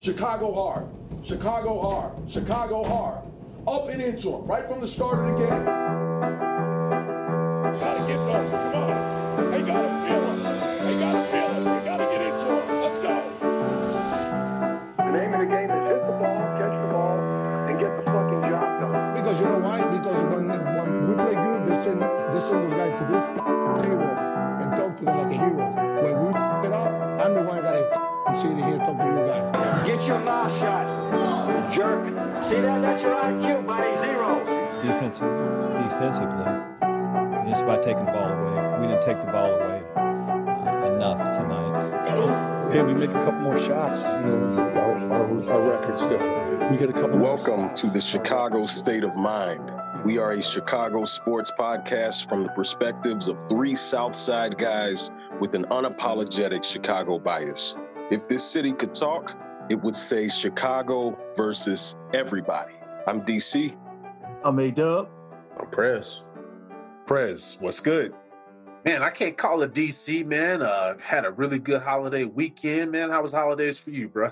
Chicago hard. Chicago hard. Chicago hard. Up and into them right from the start of the game. Gotta get going. Come on. They gotta feel them. They gotta feel us. We gotta get into them. Let's go. The name of the game is hit the ball, catch the ball, and get the fucking job done. Because you know why? Because when, when we play good, they send, they send those guys to this table and talk to them like a hero. Gotta here and to you guys. Get your mouth shut, jerk. See that? That's your IQ, buddy. Zero. defensive, defensively, just by taking the ball away. We didn't take the ball away uh, enough tonight. Hey, we make a couple more shots, you know, our, our, our record's different. We get a couple more Welcome to the Chicago State of Mind. We are a Chicago sports podcast from the perspectives of three Southside guys with an unapologetic Chicago bias. If this city could talk, it would say Chicago versus everybody. I'm DC. I'm A Dub. I'm Prez. Prez, what's good? Man, I can't call it DC, man. Uh, had a really good holiday weekend, man. How was holidays for you, bro?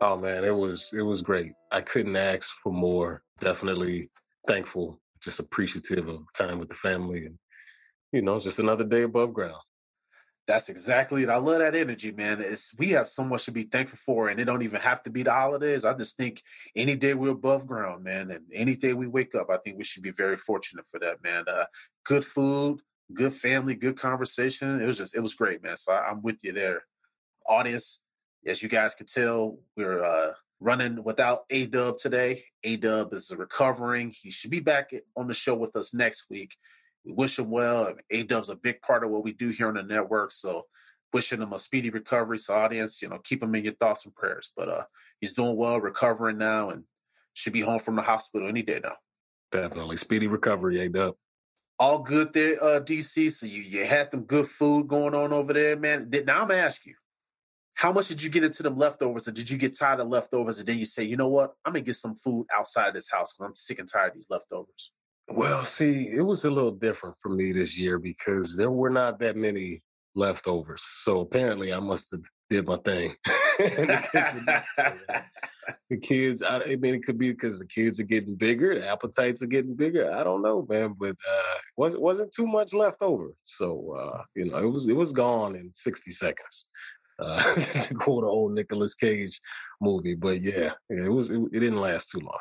Oh man, it was it was great. I couldn't ask for more. Definitely thankful, just appreciative of time with the family and you know, just another day above ground. That's exactly it. I love that energy, man. It's we have so much to be thankful for, and it don't even have to be the holidays. I just think any day we're above ground, man, and any day we wake up, I think we should be very fortunate for that, man. Uh, good food, good family, good conversation. It was just, it was great, man. So I, I'm with you there. Audience, as you guys can tell, we're uh, running without A Dub today. A Dub is recovering. He should be back on the show with us next week. We wish him well. A Dub's a big part of what we do here on the network. So wishing him a speedy recovery. So audience, you know, keep him in your thoughts and prayers. But uh he's doing well, recovering now, and should be home from the hospital any day now. Definitely speedy recovery, A Dub. All good there, uh DC. So you you had some good food going on over there, man. Now I'm gonna ask you, how much did you get into them leftovers, or did you get tired of leftovers, and then you say, you know what, I'm gonna get some food outside of this house because I'm sick and tired of these leftovers. Well, see, it was a little different for me this year because there were not that many leftovers. So apparently, I must have did my thing. The the kids, I, I mean, it could be because the kids are getting bigger, the appetites are getting bigger. I don't know, man, but uh, wasn't wasn't too much left over. So uh, you know, it was it was gone in sixty seconds. Uh, to quote an old Nicolas Cage movie, but yeah, yeah it was it, it didn't last too long.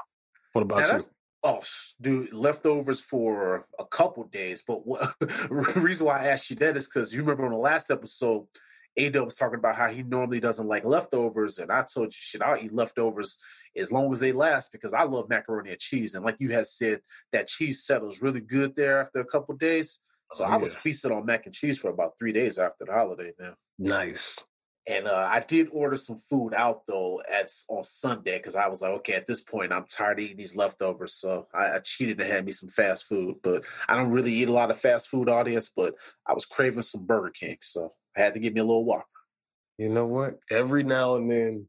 What about Now you? Oh, dude, leftovers for a couple days. But what reason why I asked you that is because you remember on the last episode, Ada was talking about how he normally doesn't like leftovers, and I told you, shit, I'll eat leftovers as long as they last because I love macaroni and cheese. And like you had said, that cheese settles really good there after a couple days. So Oh, I was feasting on mac and cheese for about three days after the holiday, man. Nice. And uh, I did order some food out though at on Sunday because I was like, okay, at this point, I'm tired of eating these leftovers. So I, I cheated and had me some fast food. But I don't really eat a lot of fast food, audience. But I was craving some Burger King, so I had to give me a little walk. You know what? Every now and then,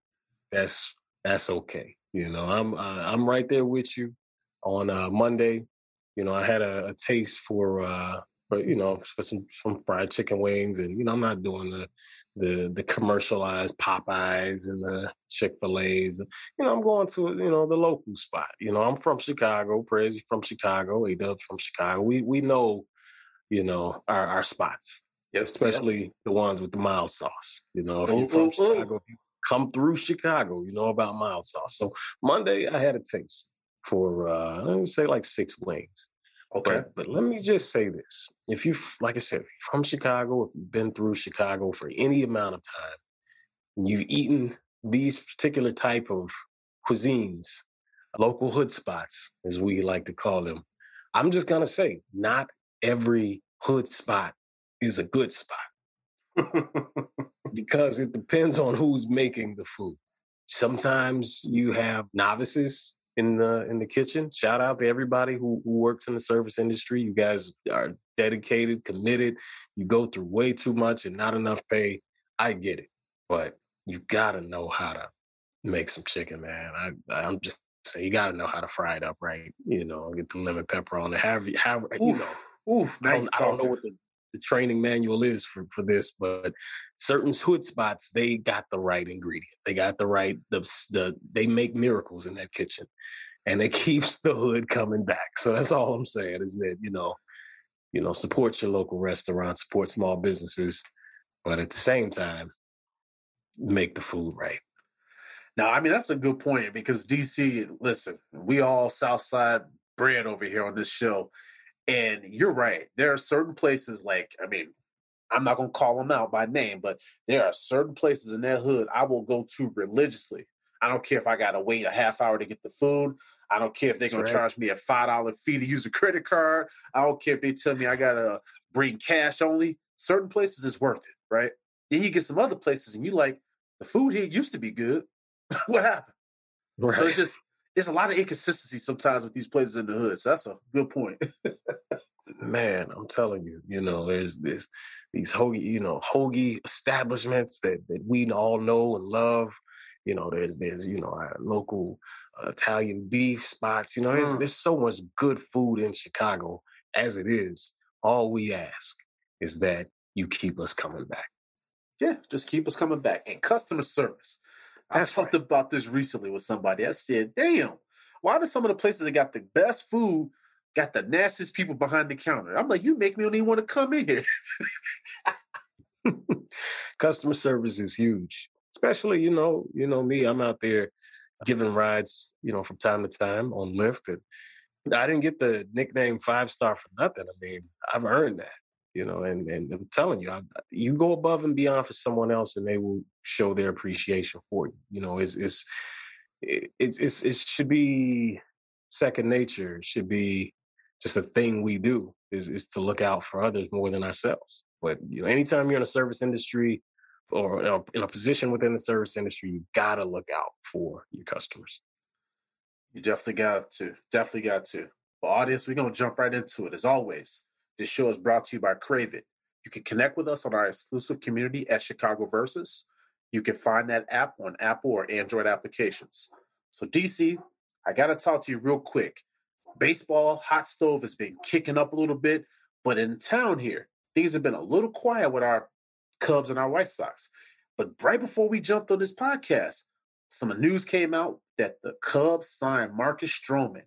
that's that's okay. You know, I'm uh, I'm right there with you. On uh, Monday, you know, I had a, a taste for uh, for you know, for some some fried chicken wings, and you know, I'm not doing the the the commercialized Popeyes and the Chick Fil A's. You know, I'm going to you know the local spot. You know, I'm from Chicago. Prez from Chicago. A Dub's from Chicago. We we know, you know, our our spots Yep, especially the ones with the mild sauce. You know, if Ooh, you're from ooh, ooh. Chicago, if you come through Chicago, you know about mild sauce. So Monday, I had a taste for uh, me say like six wings. Okay. But, but let me just say this: if you, like I said, from Chicago, if you've been through Chicago for any amount of time, you've eaten these particular type of cuisines, local hood spots, as we like to call them, I'm just gonna say, not every hood spot is a good spot because it depends on who's making the food. Sometimes you have novices in the in the kitchen. Shout out to everybody who, who works in the service industry. You guys are dedicated, committed. You go through way too much and not enough pay. I get it, but you gotta know how to make some chicken, man. I I'm just saying you gotta know how to fry it up right. You know, get the lemon pepper on it. Have you have you know? Oof, oof. I don't, I don't know what the the training manual is for for this, but certain hood spots they got the right ingredient. They got the right the the they make miracles in that kitchen, and it keeps the hood coming back. So that's all I'm saying is that you know, you know, support your local restaurants, support small businesses, but at the same time, make the food right. Now, I mean, that's a good point because DC, listen, we all Southside bread over here on this show. And you're right. There are certain places like, I mean, I'm not going to call them out by name, but there are certain places in that hood I will go to religiously. I don't care if I got to wait a half hour to get the food. I don't care if they're going right. to charge me a $5 fee to use a credit card. I don't care if they tell me I got to bring cash only. Certain places is worth it, right? Then you get some other places and you like, the food here used to be good. what happened? Right. So it's just there's a lot of inconsistency sometimes with these places in the hood. So that's a good point. Man, I'm telling you, you know, there's this these hoagie, you know, hoagie establishments that that we all know and love. You know, there's there's you know our local uh, Italian beef spots. You know, there's mm. there's so much good food in Chicago as it is. All we ask is that you keep us coming back. Yeah, just keep us coming back. And customer service. That's I talked right. about this recently with somebody. I said, damn, why do some of the places that got the best food got the nastiest people behind the counter? I'm like, you make me don't even want to come in here. Customer service is huge. Especially, you know, you know me, I'm out there giving rides, you know, from time to time on Lyft. And I didn't get the nickname five star for nothing. I mean, I've earned that you know and and i'm telling you I, you go above and beyond for someone else and they will show their appreciation for you you know it's it's it's, it's it should be second nature it should be just a thing we do is is to look out for others more than ourselves but you know anytime you're in a service industry or in a, in a position within the service industry you gotta look out for your customers you definitely got to definitely got to well audience we're gonna jump right into it as always this show is brought to you by Crave It. You can connect with us on our exclusive community at Chicago Versus. You can find that app on Apple or Android applications. So, DC, I got to talk to you real quick. Baseball, hot stove has been kicking up a little bit, but in town here, things have been a little quiet with our Cubs and our White Sox. But right before we jumped on this podcast, some news came out that the Cubs signed Marcus Stroman.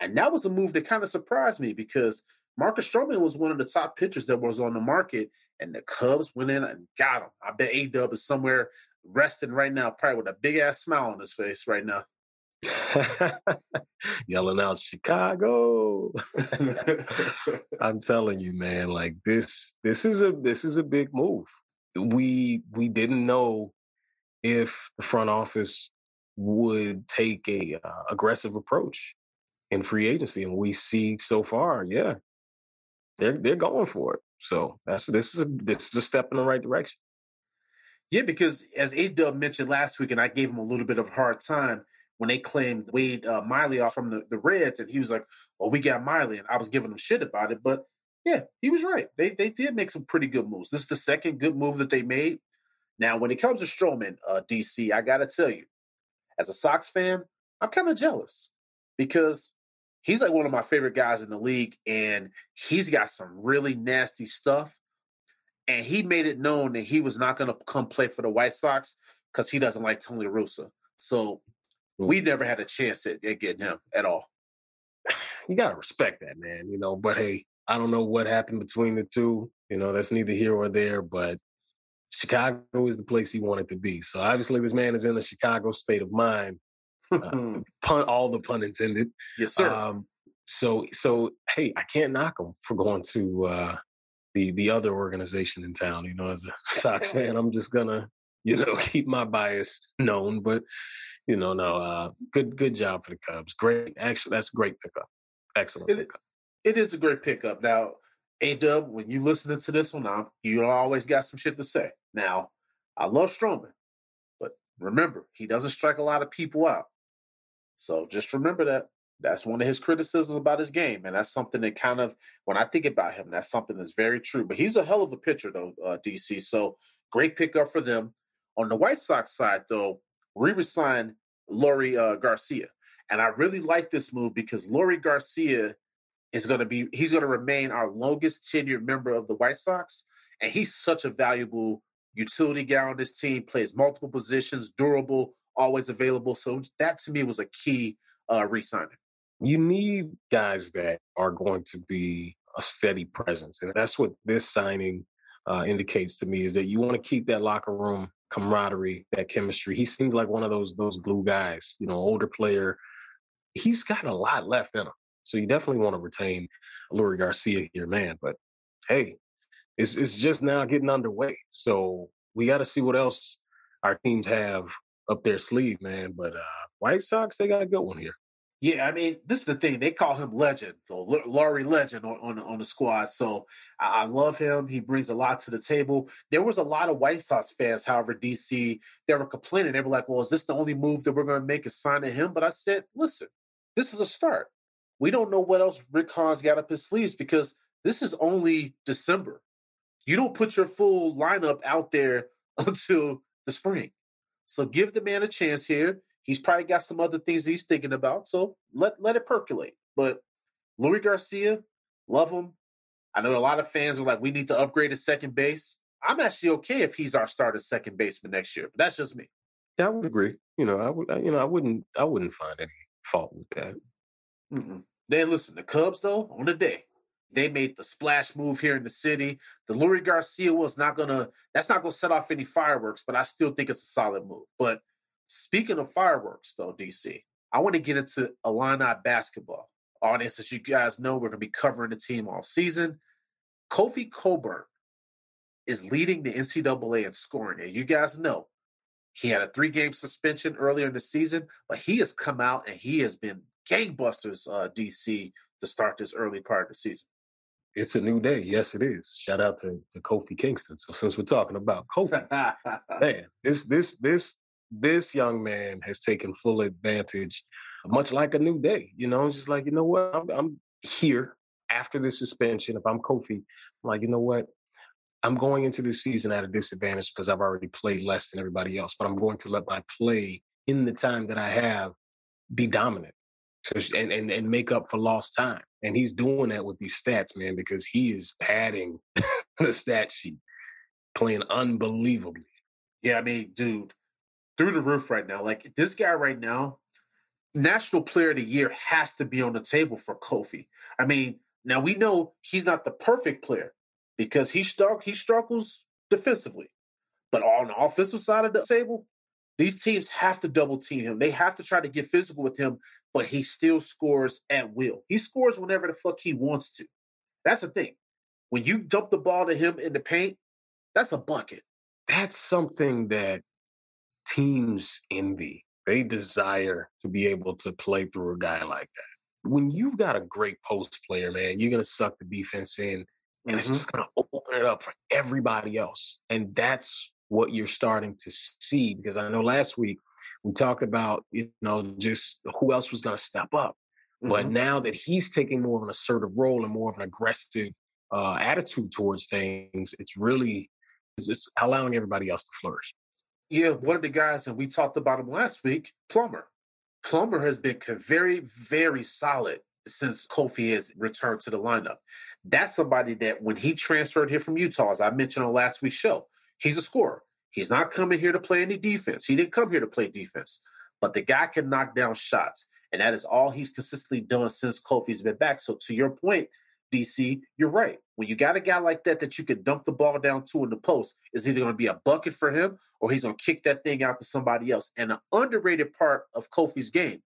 And that was a move that kind of surprised me because Marcus Stroman was one of the top pitchers that was on the market, and the Cubs went in and got him. I bet A Dub is somewhere resting right now, probably with a big ass smile on his face right now. Yelling out Chicago. I'm telling you, man, like this this is a this is a big move. We we didn't know if the front office would take a uh, aggressive approach in free agency and we see so far, yeah, they're they're going for it. So that's this is a this is a step in the right direction. Yeah, because as A Dub mentioned last week, and I gave him a little bit of a hard time when they claimed Wade uh, Miley off from the, the Reds, and he was like, "Well, we got Miley," and I was giving him shit about it, but yeah, he was right. They they did make some pretty good moves. This is the second good move that they made. Now, when it comes to Stroman, uh, DC, I gotta tell you, as a Sox fan, I'm kind of jealous because he's like one of my favorite guys in the league, and he's got some really nasty stuff. And he made it known that he was not going to come play for the White Sox because he doesn't like Tony Russa. So we never had a chance at, at getting him at all. You got to respect that, man. You know, but hey, I don't know what happened between the two. You know, that's neither here or there, but Chicago is the place he wanted to be. So obviously, this man is in a Chicago state of mind uh, pun, all the pun intended. Yes, sir. Um, so, so hey, I can't knock them for going to uh, the the other organization in town. You know, as a Sox fan, I'm just gonna you know keep my bias known. But you know, no, uh, good good job for the Cubs. Great, actually, that's a great pickup. Excellent it, pickup. It is a great pickup. Now, A Dub, when you listening to this one, now you always got some shit to say. Now, I love Stroman, but remember, he doesn't strike a lot of people out. So just remember that. That's one of his criticisms about his game, and that's something that kind of, when I think about him, that's something that's very true. But he's a hell of a pitcher, though, uh, DC. So great pickup for them. On the White Sox side, though, we resigned Leury uh, Garcia, and I really like this move because Leury Garcia is going to be he's going to remain our longest tenured member of the White Sox, and he's such a valuable utility guy on this team. Plays multiple positions, durable, always available. So that to me was a key uh, re-signing. You need guys that are going to be a steady presence, and that's what this signing uh, indicates to me is that you want to keep that locker room camaraderie, that chemistry. He seems like one of those those glue guys, you know, older player. He's got a lot left in him. So you definitely want to retain Leury Garcia here, man. But hey, it's it's just now getting underway. So we got to see what else our teams have up their sleeve, man. But uh White Sox, they got a good one here. Yeah, I mean, this is the thing. They call him Legend, so Leury Legend on, on, on the squad. So I, I, love him. He brings a lot to the table. There was a lot of White Sox fans, however, DC, they were complaining. They were like, well, is this the only move that we're going to make is signing him? But I said, listen, this is a start. We don't know what else Rick Hahn's got up his sleeves because this is only December. You don't put your full lineup out there until the spring. So give the man a chance here. He's probably got some other things he's thinking about. So let let it percolate. But Leury Garcia, love him. I know a lot of fans are like, we need to upgrade at second base. I'm actually okay if he's our starter second baseman next year, but that's just me. Yeah, I would agree. You know, I would. You know, I wouldn't. I wouldn't find any fault with that. Mm-mm. Then listen, the Cubs though on the day they made the splash move here in the city. The Leury Garcia was not gonna. That's not gonna set off any fireworks, but I still think it's a solid move. But speaking of fireworks, though, DC, I want to get into Illini basketball. Audience, as you guys know, we're gonna be covering the team all season. Kofi Cockburn is leading the NCAA in scoring, and you guys know he had a three-game suspension earlier in the season, but he has come out and he has been gangbusters, uh, DC, to start this early part of the season. It's a new day. Yes, it is. Shout out to, to Kofi Kingston. So since we're talking about Kofi, man, this this this this young man has taken full advantage, much like a new day. You know, it's just like you know what, I'm, I'm here after the suspension. If I'm Kofi, I'm like you know what, I'm going into this season at a disadvantage because I've already played less than everybody else. But I'm going to let my play in the time that I have be dominant to, and, and, and make up for lost time. And he's doing that with these stats, man, because he is padding the stat sheet, playing unbelievably. Yeah, I mean, dude, through the roof right now. Like this guy right now, National Player of the Year has to be on the table for Kofi. I mean, now we know he's not the perfect player because he struck he struggles defensively. But on the offensive side of the table, these teams have to double team him. They have to try to get physical with him, but he still scores at will. He scores whenever the fuck he wants to. That's the thing. When you dump the ball to him in the paint, that's a bucket. That's something that teams envy. They desire to be able to play through a guy like that. When you've got a great post player, man, you're going to suck the defense in and mm-hmm. it's just going to open it up for everybody else. And that's what you're starting to see. Because I know last week we talked about, you know, just who else was going to step up. Mm-hmm. But now that he's taking more of an assertive role and more of an aggressive uh, attitude towards things, it's really it's just allowing everybody else to flourish. Yeah, one of the guys, and we talked about him last week, Plummer. Plummer has been very, very solid since Kofi has returned to the lineup. That's somebody that when he transferred here from Utah, as I mentioned on last week's show, He's a scorer. He's not coming here to play any defense. He didn't come here to play defense, but the guy can knock down shots. And that is all he's consistently done since Kofi's been back. So to your point, DC, you're right. When you got a guy like that that you can dump the ball down to in the post, is either going to be a bucket for him or he's going to kick that thing out to somebody else. And an underrated part of Kofi's game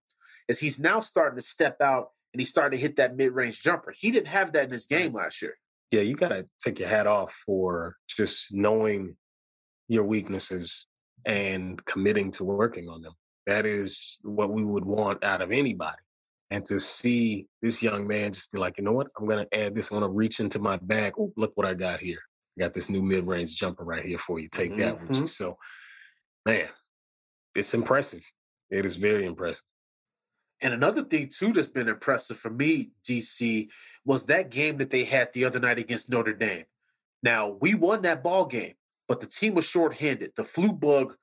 is he's now starting to step out and he's starting to hit that mid-range jumper. He didn't have that in his game last year. Yeah, you got to take your hat off for just knowing your weaknesses and committing to working on them. That is what we would want out of anybody. And to see this young man just be like, you know what? I'm going to add this. I'm going to reach into my bag. Look what I got here. I got this new mid range jumper right here for you. Take mm-hmm. that with you. Mm-hmm. So, man, it's impressive. It is very impressive. And another thing too that's been impressive for me, DC, was that game that they had the other night against Notre Dame. Now we won that ball game, but the team was shorthanded. The flu bug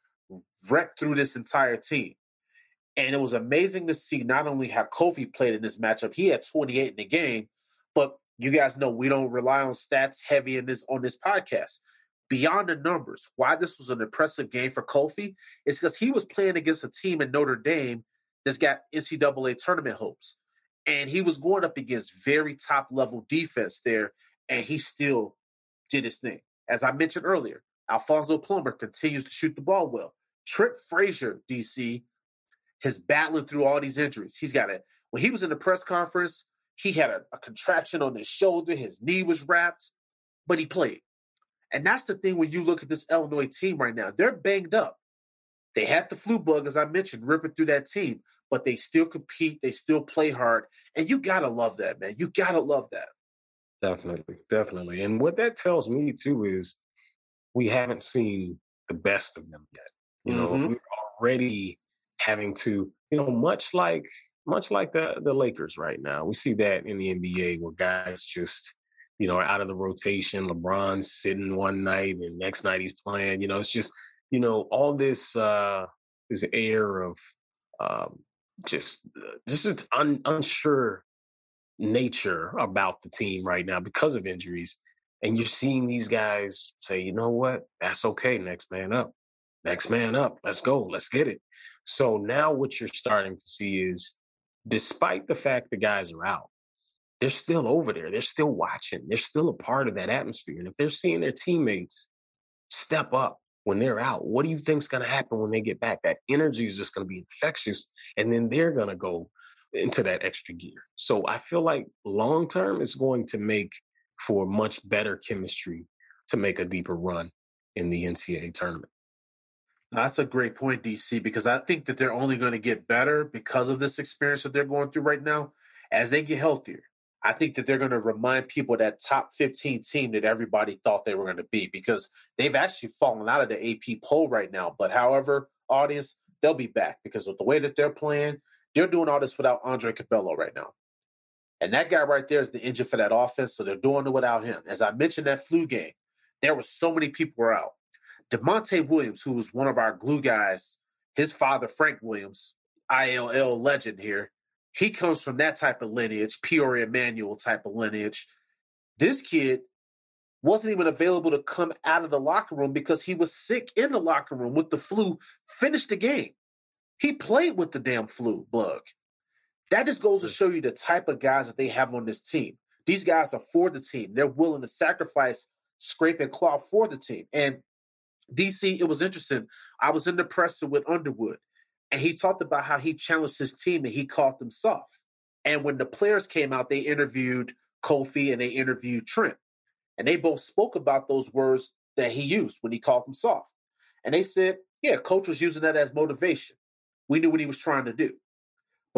wrecked through this entire team. And it was amazing to see not only how Kofi played in this matchup, he had 28 in the game, But you guys know we don't rely on stats heavy in this on this podcast. Beyond the numbers, why this was an impressive game for Kofi is because he was playing against a team in Notre Dame that's got NCAA tournament hopes. And he was going up against very top level defense there, and he still did his thing. As I mentioned earlier, Alfonso Plummer continues to shoot the ball well. Trent Frazier, DC, is battling through all these injuries. He's got a when he was in the press conference, he had a, a contraction on his shoulder, his knee was wrapped, but he played. And that's the thing when you look at this Illinois team right now, they're banged up. They had the flu bug, as I mentioned, ripping through that team, but they still compete, they still play hard. And you gotta love that, man. You gotta love that. Definitely, definitely. And what that tells me too is we haven't seen the best of them yet. You know, Mhm. we're already having to, you know, much like much like the the Lakers right now. We see that in the NBA where guys just, you know, are out of the rotation. LeBron's sitting one night and next night he's playing. You know, it's just, you know, all this uh this air of um just uh, just is un, unsure nature about the team right now because of injuries. And you're seeing these guys say, you know what? That's okay. Next man up. Next man up. Let's go. Let's get it. So now what you're starting to see is despite the fact the guys are out, they're still over there. They're still watching. They're still a part of that atmosphere. And if they're seeing their teammates step up when they're out, what do you think's going to happen when they get back? That energy is just going to be infectious. And then they're going to go into that extra gear. So I feel like long term it's going to make for much better chemistry to make a deeper run in the NCAA tournament. That's a great point, DC, because I think that they're only going to get better because of this experience that they're going through right now. As they get healthier, I think that they're going to remind people that top 15 team that everybody thought they were going to be because they've actually fallen out of the AP poll right now. But however, audience, they'll be back because with the way that they're playing, they're doing all this without Andre Curbelo right now. And that guy right there is the engine for that offense. So they're doing it without him. As I mentioned, that flu game, there were so many people were out. Da'Monte Williams, who was one of our glue guys, his father, Frank Williams, ILL legend here, he comes from that type of lineage, Peoria Manual type of lineage. This kid wasn't even available to come out of the locker room because he was sick in the locker room with the flu, finished the game. He played with the damn flu bug. That just goes to show you the type of guys that they have on this team. These guys are for the team. They're willing to sacrifice, scrape and claw for the team. And DC, it was interesting. I was in the presser with Underwood, and he talked about how he challenged his team and he called them soft. And when the players came out, they interviewed Kofi and they interviewed Trent. And they both spoke about those words that he used when he called them soft. And they said, yeah, coach was using that as motivation. We knew what he was trying to do.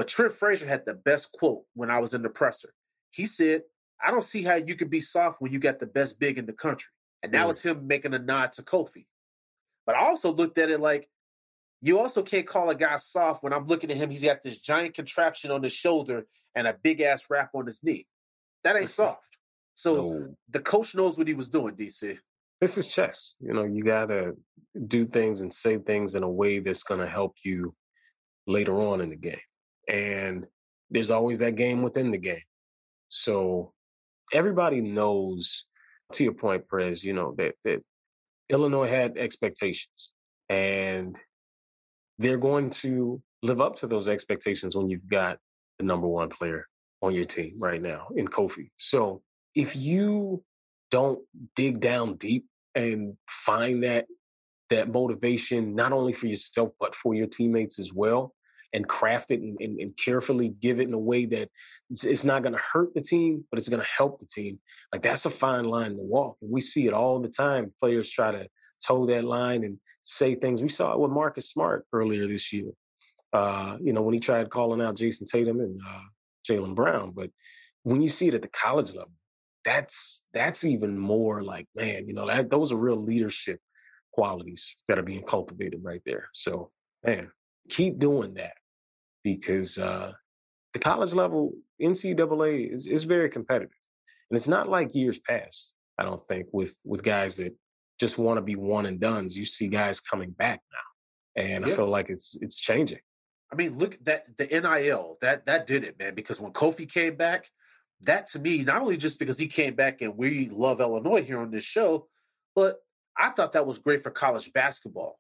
But Trent Frazier had the best quote when I was in the presser. He said, I don't see how you can be soft when you got the best big in the country. And that Mm. was him making a nod to Kofi. But I also looked at it like, you also can't call a guy soft when I'm looking at him. He's got this giant contraption on his shoulder and a big ass wrap on his knee. That ain't soft. So So the coach knows what he was doing, DC. this is chess. You know, you got to do things and say things in a way that's going to help you later on in the game. And there's always that game within the game. So everybody knows, to your point, Prez, you know, that, that Illinois had expectations and they're going to live up to those expectations when you've got the number one player on your team right now in Kofi. So if you don't dig down deep and find that that motivation not only for yourself but for your teammates as well and craft it and, and, and carefully give it in a way that it's, it's not going to hurt the team but it's going to help the team. Like that's a fine line to walk and we see it all the time. Players try to toe that line and say things. We saw it with marcus smart earlier this year. Uh, you know when he tried calling out jayson tatum and uh, jaylen brown but when you see it at the college level that's that's even more like man you know that those are real leadership qualities that are being cultivated right there. So man keep doing that because uh the college level ncaa is, is very competitive. And it's not like years past i don't think with with guys that just want to be one and done's you see guys coming back now. And i feel like it's it's changing. I mean, look that the NIL that that did it, man. Because when Kofi came back, that to me, not only just because he came back and we love Illinois here on this show, but I thought that was great for college basketball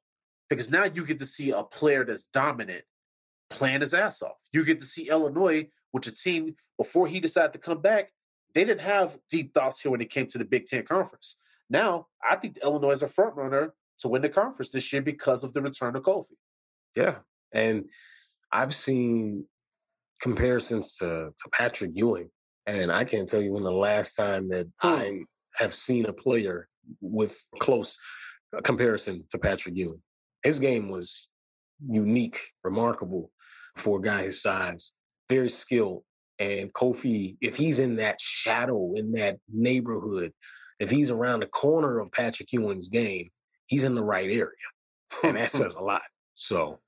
because now you get to see a player that's dominant playing his ass off. You get to see Illinois, which a team before he decided to come back, they didn't have deep thoughts here when it came to the Big Ten Conference. Now, I think Illinois is a front runner to win the conference this year because of the return of Kofi. Yeah. And I've seen comparisons to, to Patrick Ewing. And I can't tell you when the last time that Hmm. I have seen a player with close comparison to Patrick Ewing. His game was unique, remarkable for a guy his size, very skilled. And Kofi, if he's in that shadow, in that neighborhood, if he's around the corner of Patrick Ewing's game, he's in the right area. And that says a lot. So,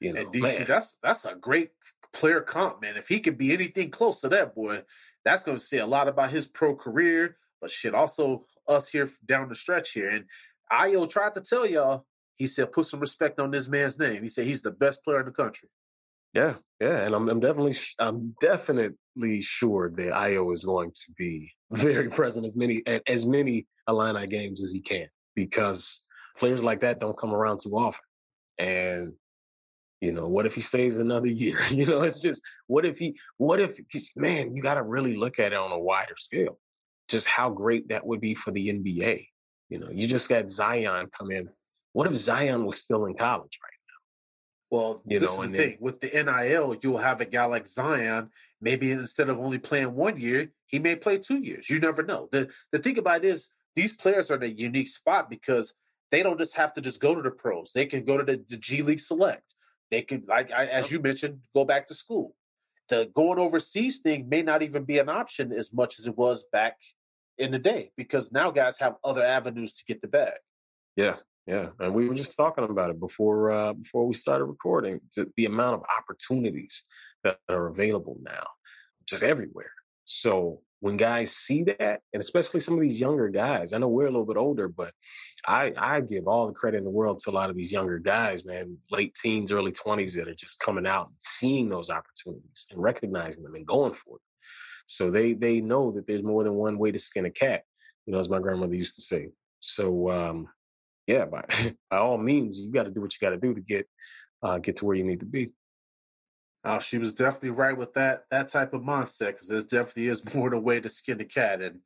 you know, And DC, man, that's that's a great player comp, man. If he could be anything close to that boy, that's going to say a lot about his pro career, but shit, also us here down the stretch here. And Ayo tried to tell y'all, he said, put some respect on this man's name. He said he's the best player in the country. Yeah, yeah, and I'm, I'm definitely, I'm definitely sure that Ayo is going to be very present as many as many Illini games as he can because players like that don't come around too often. And you know, what if he stays another year? You know, it's just what if he, what if, man, you got to really look at it on a wider scale. Just how great that would be for the NBA. You know, you just got Zion come in. What if Zion was still in college, right? Well, You this know, is the then- thing. With the NIL, you'll have a guy like Zion. Maybe instead of only playing one year, he may play two years. You never know. The the thing about it is these players are in a unique spot because they don't just have to just go to the pros. They can go to the, the G League Select. They can, like I, as you mentioned, go back to school. The going overseas thing may not even be an option as much as it was back in the day because now guys have other avenues to get the bag. Yeah, yeah, and we were just talking about it before uh, before we started recording. The, amount of opportunities that are available now, just everywhere. So when guys see that, and especially some of these younger guys, I know we're a little bit older, but I I give all the credit in the world to a lot of these younger guys, man, late teens, early twenties, that are just coming out and seeing those opportunities and recognizing them and going for them. So they they know that there's more than one way to skin a cat, you know, as my grandmother used to say. So um, yeah, by by all means, you got to do what you got to do to get uh, get to where you need to be. Uh, she was definitely right with that that type of mindset because there definitely is more a way to skin the cat, and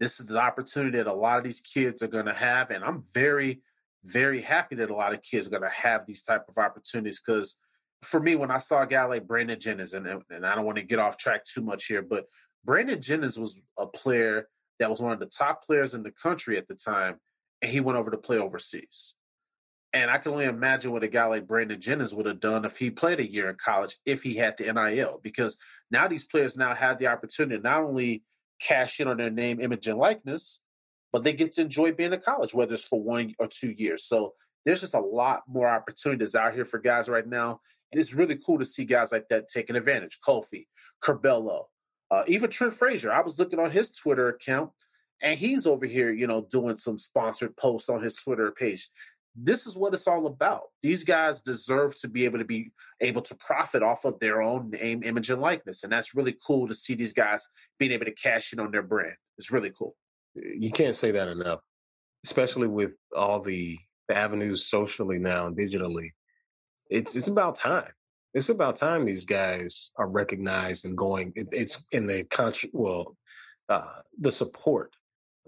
this is the opportunity that a lot of these kids are going to have, and I'm very, very happy that a lot of kids are going to have these type of opportunities because for me, when I saw a guy like Brandon Jennings, and and I don't want to get off track too much here, but Brandon Jennings was a player that was one of the top players in the country at the time, and he went over to play overseas. And I can only imagine what a guy like Brandon Jennings would have done if he played a year in college if he had the NIL, because now these players now have the opportunity to not only cash in on their name, image, and likeness, but they get to enjoy being in college, whether it's for one or two years. So there's just a lot more opportunities out here for guys right now. And it's really cool to see guys like that taking advantage. Kofi, Curbelo, uh, even Trent Frazier. I was looking on his Twitter account, and he's over here, you know, doing some sponsored posts on his Twitter page this is what it's all about. These guys deserve to be able to be able to profit off of their own name, image, and likeness. And that's really cool to see these guys being able to cash in on their brand. It's really cool. You can't say that enough, especially with all the, the avenues socially now and digitally. It's it's about time. It's about time these guys are recognized and going. It, it's in the country. Well, uh, the support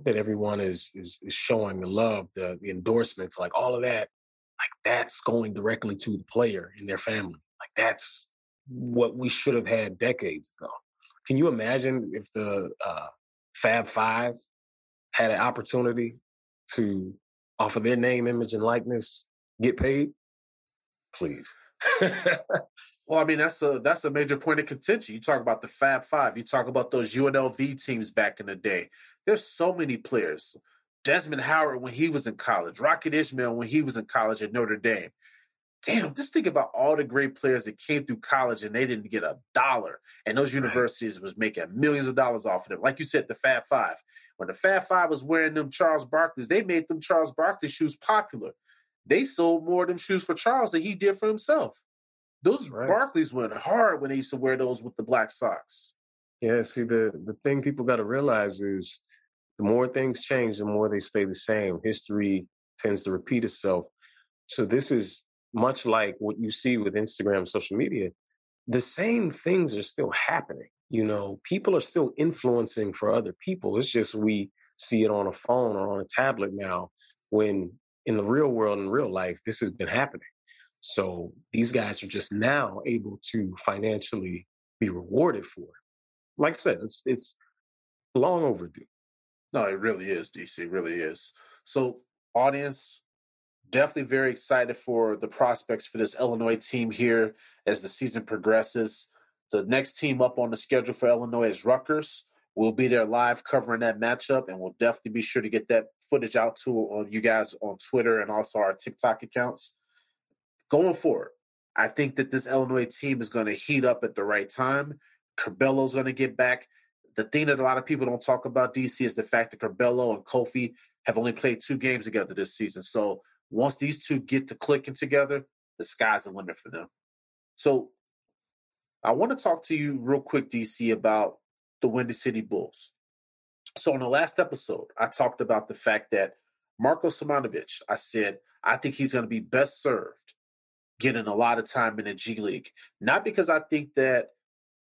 that everyone is, is is showing the love, the the endorsements, like all of that, like that's going directly to the player and their family. Like that's what we should have had decades ago. Can you imagine if the uh, Fab Five had an opportunity to offer their name, image, and likeness, get paid? Please. Well, I mean that's a that's a major point of contention. You talk about the Fab Five. You talk about those UNLV teams back in the day. There's so many players. Desmond Howard when he was in college, Rocket Ismail when he was in college at Notre Dame. Damn, just think about all the great players that came through college and they didn't get a dollar, and those universities was making millions of dollars off of them. Like you said, the Fab Five. When the Fab Five was wearing them Charles Barkley's, they made them Charles Barkley shoes popular. They sold more of them shoes for Charles than he did for himself. Those right. Barkleys went hard when they used to wear those with the black socks. Yeah, see the the thing people got to realize is the more things change, the more they stay the same. History tends to repeat itself. So this is much like what you see with Instagram, social media. The same things are still happening. You know, people are still influencing for other people. It's just we see it on a phone or on a tablet now when in the real world in real life this has been happening so these guys are just now able to financially be rewarded for it. Like i said it's it's long overdue. No it really is dc really is. So audience definitely very excited for the prospects for this illinois team here as the season progresses. The next team up on the schedule for illinois is rutgers. We'll be there live covering that matchup, and we'll definitely be sure to get that footage out to uh, you guys on Twitter and also our TikTok accounts. Going forward, I think that this Illinois team is going to heat up at the right time. Curbelo's going to get back. The thing that a lot of people don't talk about, DC, is the fact that Curbelo and Kofi have only played two games together this season. So once these two get to clicking together, the sky's the limit for them. So I want to talk to you real quick, DC, about the Windy City Bulls. So in the last episode, I talked about the fact that Marko Simonovic, I said, I think he's going to be best served getting a lot of time in the G League. Not because I think that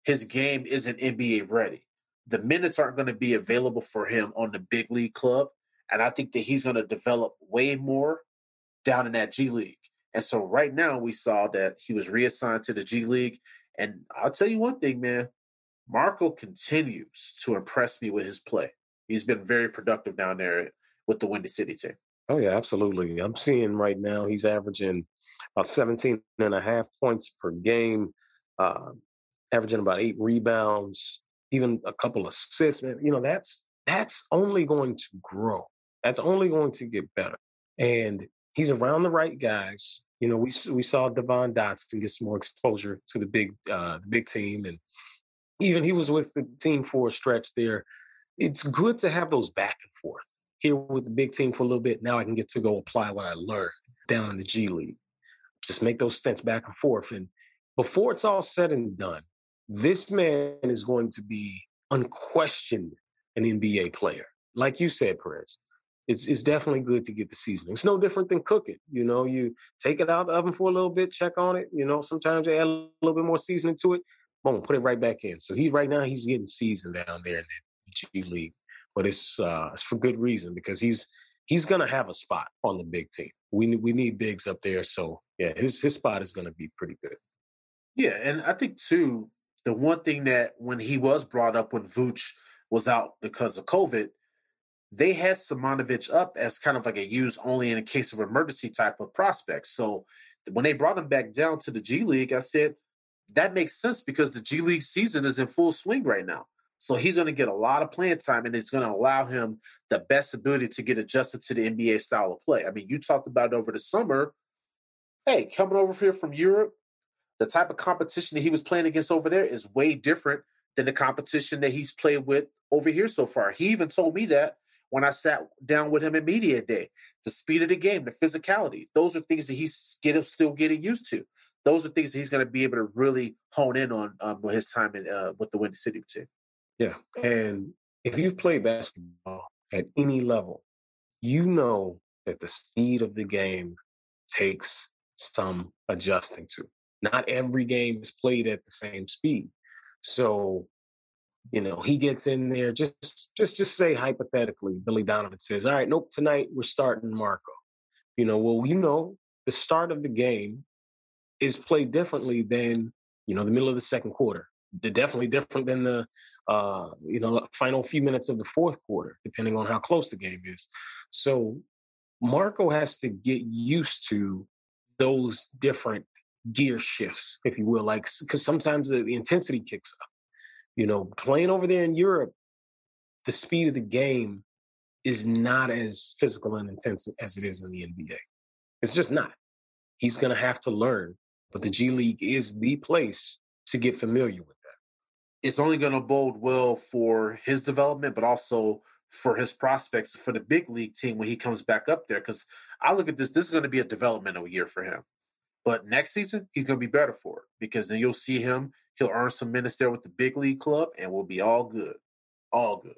his game isn't NBA ready. The minutes aren't going to be available for him on the big league club. And I think that he's going to develop way more down in that G League. And so right now we saw that he was reassigned to the G League. And I'll tell you one thing, man. Marko continues to impress me with his play. He's been very productive down there with the Windy City team. Oh, yeah, absolutely. I'm seeing right now he's averaging about 17 and a half points per game, uh, averaging about eight rebounds, even a couple assists. Man, you know, that's that's only going to grow. That's only going to get better. And he's around the right guys. You know, we we saw Devon Dotson get some more exposure to the big uh, the big team, and even he was with the team for a stretch there. It's good to have those back and forth. Here with the big team for a little bit, now I can get to go apply what I learned down in the G League. Just make those stints back and forth. And before it's all said and done, this man is going to be unquestioned an NBA player. Like you said, Prez, it's, it's definitely good to get the seasoning. It's no different than cooking. You know, you take it out of the oven for a little bit, check on it. You know, sometimes you add a little bit more seasoning to it boom, put it right back in. So he right now he's getting seasoned down there in the G League, but it's uh, it's for good reason because he's he's gonna have a spot on the big team. We we need bigs up there, so yeah, his his spot is gonna be pretty good. Yeah, and I think too the one thing that when he was brought up when Vooch was out because of COVID, they had Simonovic up as kind of like a use only in a case of emergency type of prospect. So when they brought him back down to the G League, I said, that makes sense because the G League season is in full swing right now. So he's going to get a lot of playing time, and it's going to allow him the best ability to get adjusted to the NBA style of play. I mean, you talked about it over the summer. Hey, coming over here from Europe, the type of competition that he was playing against over there is way different than the competition that he's played with over here so far. He even told me that when I sat down with him at media day. The speed of the game, the physicality, those are things that he's getting, still getting used to those are things that he's going to be able to really hone in on um, with his time in, uh, with the Windy City team. Yeah, mm-hmm. and if you've played basketball at any level, you know that the speed of the game takes some adjusting to. Not every game is played at the same speed, so you know he gets in there. Just just just say hypothetically, Billy Donovan says, "All right, nope, tonight we're starting Marko. You know, well, you know the start of the game is played differently than you know the middle of the second quarter. They're definitely different than the uh, you know final few minutes of the fourth quarter, depending on how close the game is. So Marko has to get used to those different gear shifts, if you will, like because sometimes the, intensity kicks up. You know, playing over there in Europe, the speed of the game is not as physical and intense as it is in the NBA. It's just not. He's going to have to learn but the G League is the place to get familiar with. It's only going to bode well for his development, but also for his prospects for the big league team when he comes back up there. Because I look at this, this is going to be a developmental year for him. But next season, he's going to be better for it because then you'll see him He'll earn some minutes there with the big league club, and we'll be all good, all good.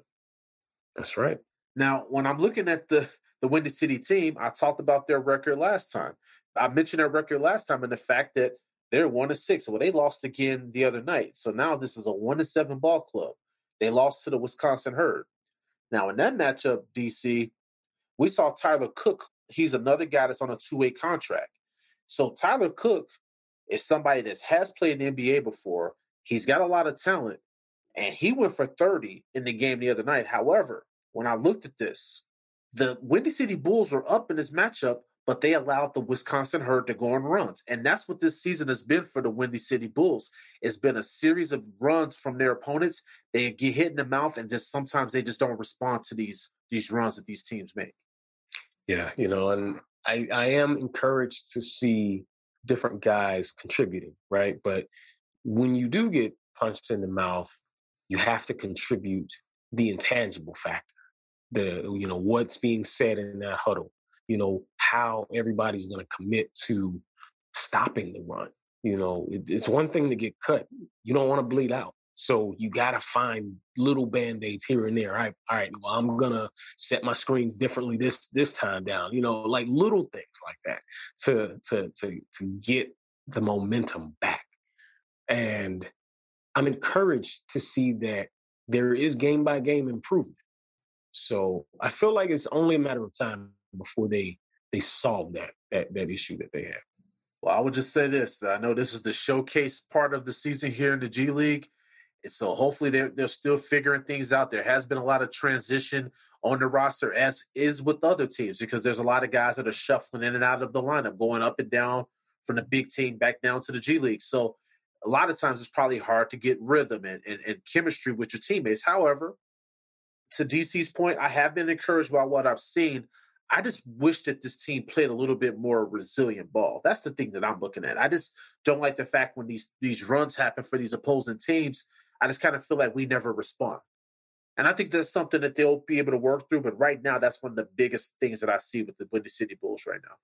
That's right. Now, when I'm looking at the the Windy City team, I talked about their record last time. I mentioned their record last time and the fact that they're one to six. Well, they lost again the other night. So now this is a one to seven ball club. They lost to the Wisconsin Herd. Now, in that matchup, DC, we saw Tyler Cook. He's another guy that's on a two way contract. So Tyler Cook is somebody that has played in the NBA before. He's got a lot of talent, and he went for 30 in the game the other night. However, when I looked at this, the Windy City Bulls were up in this matchup, but they allowed the Wisconsin Herd to go on runs. And that's what this season has been for the Windy City Bulls. It's been a series of runs from their opponents. They get hit in the mouth, and just sometimes they just don't respond to these these runs that these teams make. Yeah, you know, and I, I am encouraged to see different guys contributing, right? But when you do get punched in the mouth, you have to contribute the intangible factor the you know what's being said in that huddle you know how everybody's going to commit to stopping the run you know it, it's one thing to get cut you don't want to bleed out so you got to find little band-aids here and there all right all right well i'm going to set my screens differently this this time down you know like little things like that to to to to get the momentum back. And i'm encouraged to see that there is game by game improvement. So I feel like it's only a matter of time before they they solve that that that issue that they have. Well, I would just say this: I know this is the showcase part of the season here in the G League, and so hopefully they're they're still figuring things out. There has been a lot of transition on the roster, as is with other teams, because there's a lot of guys that are shuffling in and out of the lineup, going up and down from the big team back down to the G League. So a lot of times it's probably hard to get rhythm and, and, and chemistry with your teammates. However, to DC's point, I have been encouraged by what I've seen. I just wish that this team played a little bit more resilient ball. That's the thing that I'm looking at. I just don't like the fact when these these runs happen for these opposing teams. I just kind of feel like we never respond. And I think that's something that they'll be able to work through. But right now, that's one of the biggest things that I see with the Windy City Bulls right now.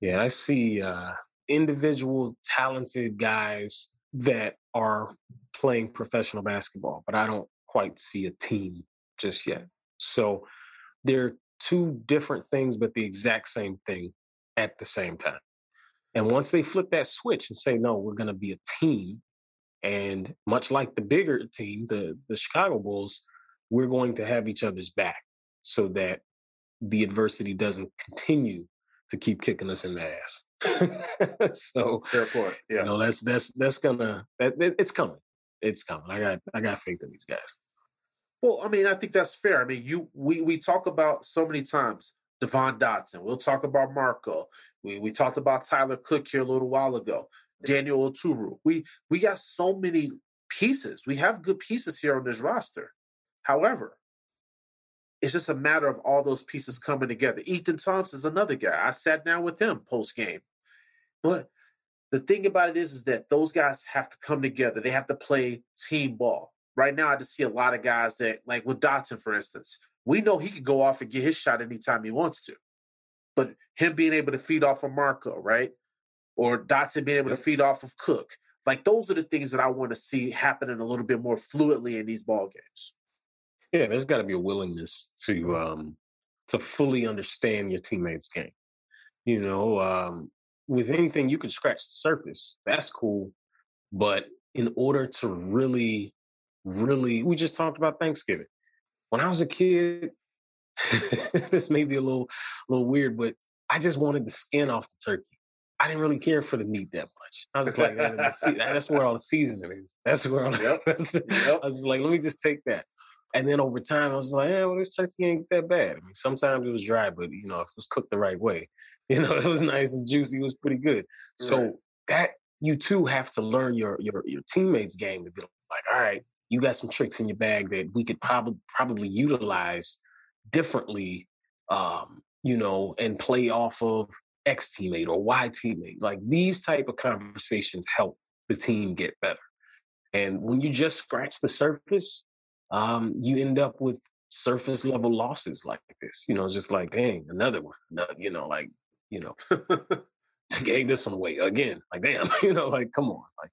Yeah, I see uh, individual talented guys that are playing professional basketball, but I don't quite see a team just yet. So they're two different things, but the exact same thing at the same time. And once they flip that switch and say, no, we're going to be a team, and much like the bigger team, the, the Chicago Bulls, we're going to have each other's back so that the adversity doesn't continue to keep kicking us in the ass. so, fair point. Yeah, you know, that's that's that's gonna that, it's coming. It's coming. I got I got faith in these guys. Well, I mean, I think that's fair. I mean, you we we talk about so many times Devon Dotson. We'll talk about Marko. We we talked about Tyler Cook here a little while ago. Daniel Oturu. We we got so many pieces. We have good pieces here on this roster. However, it's just a matter of all those pieces coming together. Ethan Thompson's another guy. I sat down with him post game. But the thing about it is, is that those guys have to come together. They have to play team ball. Right now, I just see a lot of guys that, like with Dotson, for instance, we know he could go off and get his shot anytime he wants to. But him being able to feed off of Marko, right? Or Dotson being able to feed off of Cook. Like those are the things that I want to see happening a little bit more fluidly in these ball games. Yeah, there's got to be a willingness to um to fully understand your teammates' game. You know, um, with anything you can scratch the surface, that's cool. But in order to really really, we just talked about Thanksgiving. When I was a kid, this may be a little, a little weird, but I just wanted the skin off the turkey. I didn't really care for the meat that much. I was just like, that's where all the seasoning is. That's where all yep. yep. I was like, let me just take that. And then over time, I was like, yeah, well, this turkey ain't that bad. I mean, sometimes it was dry, but you know, if it was cooked the right way, you know, it was nice and juicy. It was pretty good. So that you too have to learn your your your teammates' game to be like, all right, you got some tricks in your bag that we could probably probably utilize differently, um, you know, and play off of X teammate or Y teammate. Like these type of conversations help the team get better. And when you just scratch the surface, um, you end up with surface level losses like this. You know, just like dang, another one. Another, you know, like you know. gave this one away again. Like, damn, you know, like, come on. Like,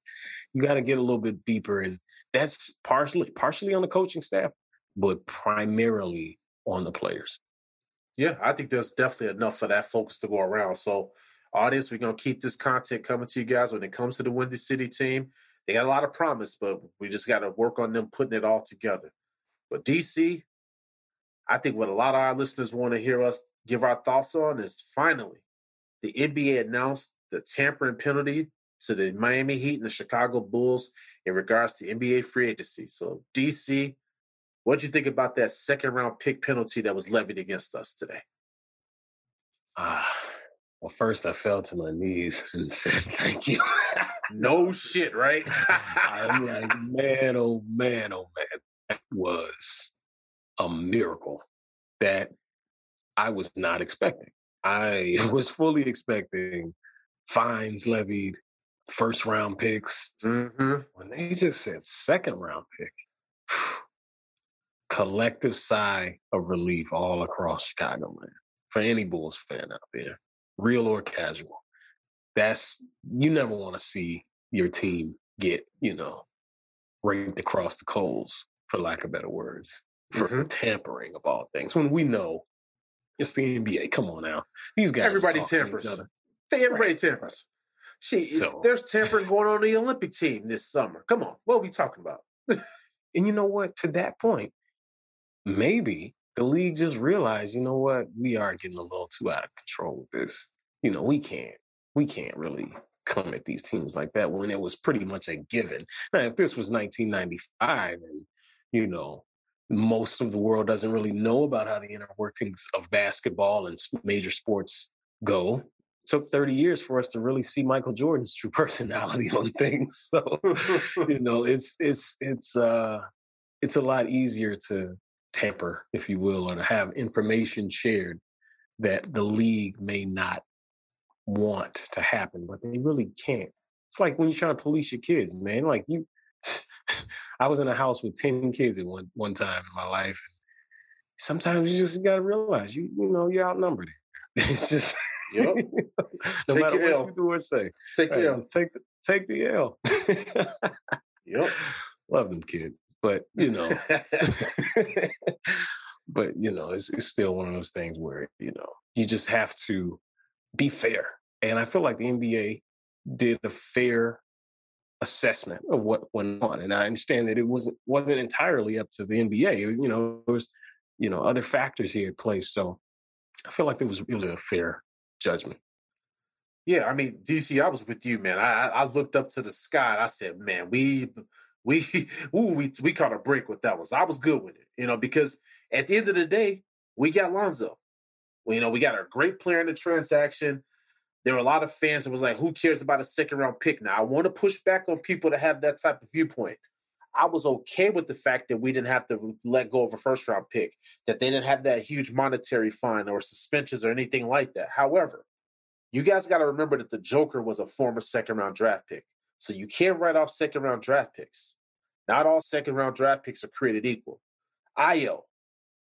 you got to get a little bit deeper. And that's partially, partially on the coaching staff, but primarily on the players. Yeah, I think there's definitely enough for that focus to go around. So, audience, we're to keep this content coming to you guys when it comes to the Windy City team. They got a lot of promise, but we just got to work on them putting it all together. But DC, I think what a lot of our listeners want to hear us give our thoughts on is finally the NBA announced the tampering penalty to the Miami Heat and the Chicago Bulls in regards to NBA free agency. So, DC, what do you think about that second round pick penalty that was levied against us today? Ah, well, first I fell to my knees and said thank you. no shit, right? I'm like, man, oh man, oh man, that was a miracle that I was not expecting. I was fully expecting fines levied, first round picks. Mm-hmm. When they just said second round pick, collective sigh of relief all across Chicago, man. For any Bulls fan out there, real or casual, that's you never want to see your team get, you know, raked across the coals, for lack of better words, for, Mm-hmm. for tampering of all things. When we know it's the NBA. Come on now, these guys. are Everybody talking to each tampers. other. Hey, everybody tampers. Shit, So- there's tampering going on in the Olympic team this summer. Come on, what are we talking about? And you know what? To that point, maybe the league just realized, you know what? We are getting a little too out of control with this. You know, we can't, we can't really come at these teams like that when it was pretty much a given. Now, if this was 1995 and, you know, most of the world doesn't really know about how the inner workings of basketball and major sports go. It took 30 years for us to really see Michael Jordan's true personality on things. So, you know, it's it's it's uh it's a lot easier to tamper, if you will, or to have information shared that the league may not want to happen, but they really can't. It's like when you're trying to police your kids, man. Like you I was in a house with 10 kids at one one time in my life. And sometimes you just gotta realize you you know you're outnumbered. It's just Yep. no Take matter what L. you do or say. Take Hey, care. just take the take the L. Yep. Love them kids. But you know but you know, it's, it's still one of those things where you know you just have to be fair, and I feel like the NBA did a fair assessment of what went on, and I understand that it wasn't wasn't entirely up to the NBA. It was, you know, there was you know other factors here at play, so I feel like it was it was a fair judgment. Yeah, I mean, DC, I was with you, man. I I looked up to the sky and I said, man, we we ooh, we we caught a break with that one. I was good with it, you know, because at the end of the day, we got Lonzo. Well, you know, we got a great player in the transaction. There were a lot of fans that was like, who cares about a second round pick? Now, I want to push back on people to have that type of viewpoint. I was okay with the fact that we didn't have to let go of a first round pick, that they didn't have that huge monetary fine or suspensions or anything like that. However, you guys got to remember that the Joker was a former second round draft pick. So you can't write off second round draft picks. Not all second round draft picks are created equal. Ayo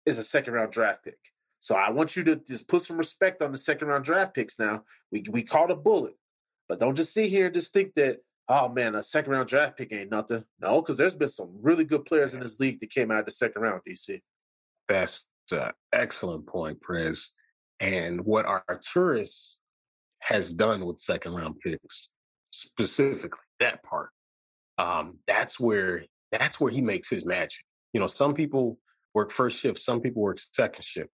is a second round draft pick. So I want you to just put some respect on the second round draft picks now. We we called a bullet. But don't just sit here and just think that, oh man, a second round draft pick ain't nothing. No, because there's been some really good players in this league that came out of the second round, DC. That's an excellent point, Prez. And what Arturas has done with second round picks, specifically that part, um, that's where that's where he makes his magic. You know, some people work first shift, some people work second shift,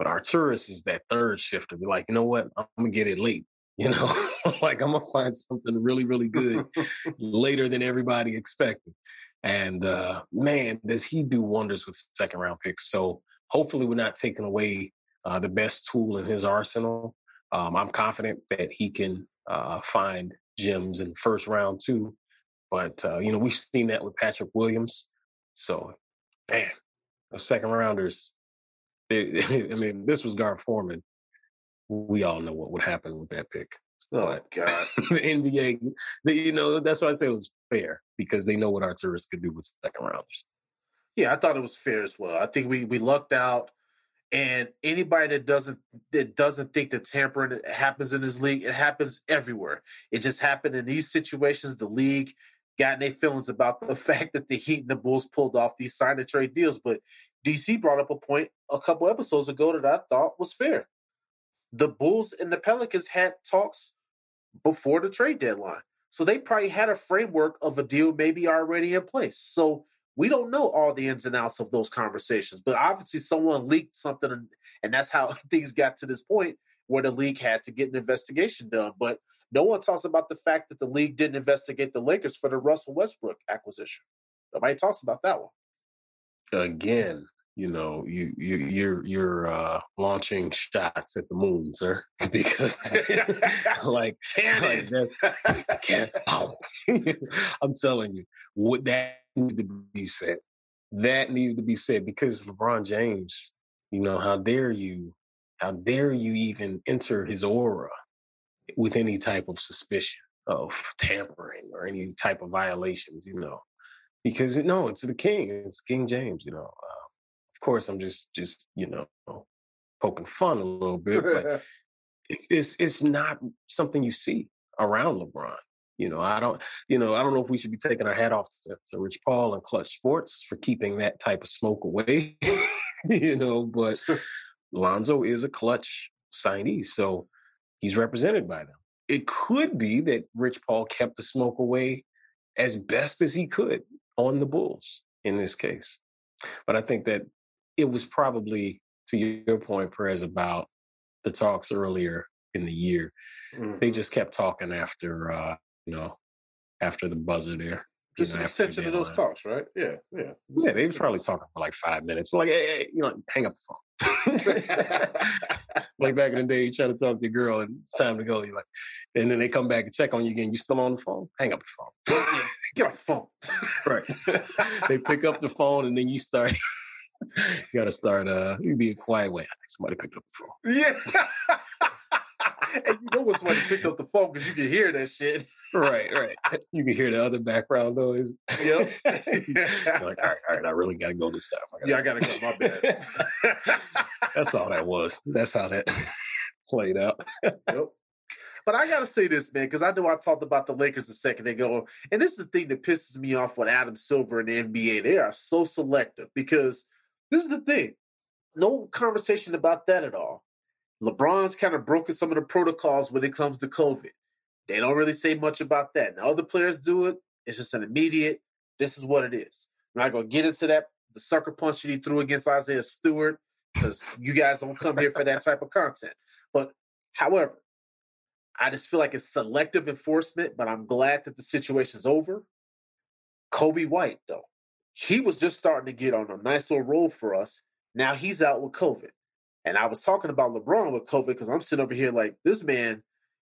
but Arturas is that third shifter. Be like, you know what? I'm gonna get it late. You know, like I'm gonna find something really, really good later than everybody expected. And uh, man, does he do wonders with second round picks. So hopefully we're not taking away uh, the best tool in his arsenal. Um, I'm confident that he can uh, find gems in first round too. But uh, you know, we've seen that with Patrick Williams. So man, those second rounders. They, I mean, this was Gar Forman. We all know what would happen with that pick. Oh But God. the NBA, the, you know, that's why I say it was fair because they know what our Arturas could do with second rounders. Yeah, I thought it was fair as well. I think we we lucked out And anybody that doesn't that doesn't think that tampering happens in this league, it happens everywhere. It just happened in these situations. The league got their feelings about the fact that the Heat and the Bulls pulled off these sign and trade deals. But DC brought up a point a couple episodes ago that I thought was fair. The Bulls and the Pelicans had talks before the trade deadline. So they probably had a framework of a deal maybe already in place. So we don't know all the ins and outs of those conversations, but obviously someone leaked something, and, that's how things got to this point where the league had to get an investigation done. But no one talks about the fact that the league didn't investigate the Lakers for the Russell Westbrook acquisition. Nobody talks about that one. Again, you know, you you you're you're uh, launching shots at the moon, sir, because like, like that, can't, oh. I'm telling you, what that needs to be said. That needs to be said because LeBron James, you know, how dare you, how dare you even enter his aura with any type of suspicion of tampering or any type of violations, you know, because no, it's the king, it's King James, you know. Uh, of course, I'm just just you know poking fun a little bit, but it's, it's it's not something you see around LeBron. You know, I don't, you know, I don't know if we should be taking our hat off to, to Rich Paul and Klutch Sports for keeping that type of smoke away. you know, but Lonzo is a clutch signee, so he's represented by them. It could be that Rich Paul kept the smoke away as best as he could on the Bulls in this case. But I think that it was probably to your point, Prez, about the talks earlier in the year. Mm-hmm. They just kept talking after, uh, you know, after the buzzer there. Just you know, an extension of those talks, right? Yeah, yeah. Yeah, they was probably talking for like five minutes. Like, hey, hey you know, hang up the phone. like back in the day, you try to talk to your girl and it's time to go. You're like, and then they come back and check on you again. You still on the phone? Hang up the phone. Get a phone. right. they pick up the phone and then you start you got to start. Uh, you be a quiet way. I think somebody picked up the phone. Yeah. and you know when somebody picked up the phone because you can hear that shit. right, right. You can hear the other background noise. Yep. like, all right, all right. I really got to go this time. I yeah, I got to go. My bad. That's all that was. That's how that played out. yep. But I gotta say this, man, because I know I talked about the Lakers a second ago, and this is the thing that pisses me off with Adam Silver and the NBA. They are so selective because this is the thing. No conversation about that at all. LeBron's kind of broken some of the protocols when it comes to COVID. They don't really say much about that. Now, other players do it. It's just an immediate, this is what it is. I'm not going to get into that, the sucker punch that he threw against Isaiah Stewart, because you guys don't come here for that type of content. But however, I just feel like it's selective enforcement, but I'm glad that the situation's over. Coby White, though, he was just starting to get on a nice little roll for us. Now he's out with COVID. And I was talking about LeBron with COVID because I'm sitting over here like this man,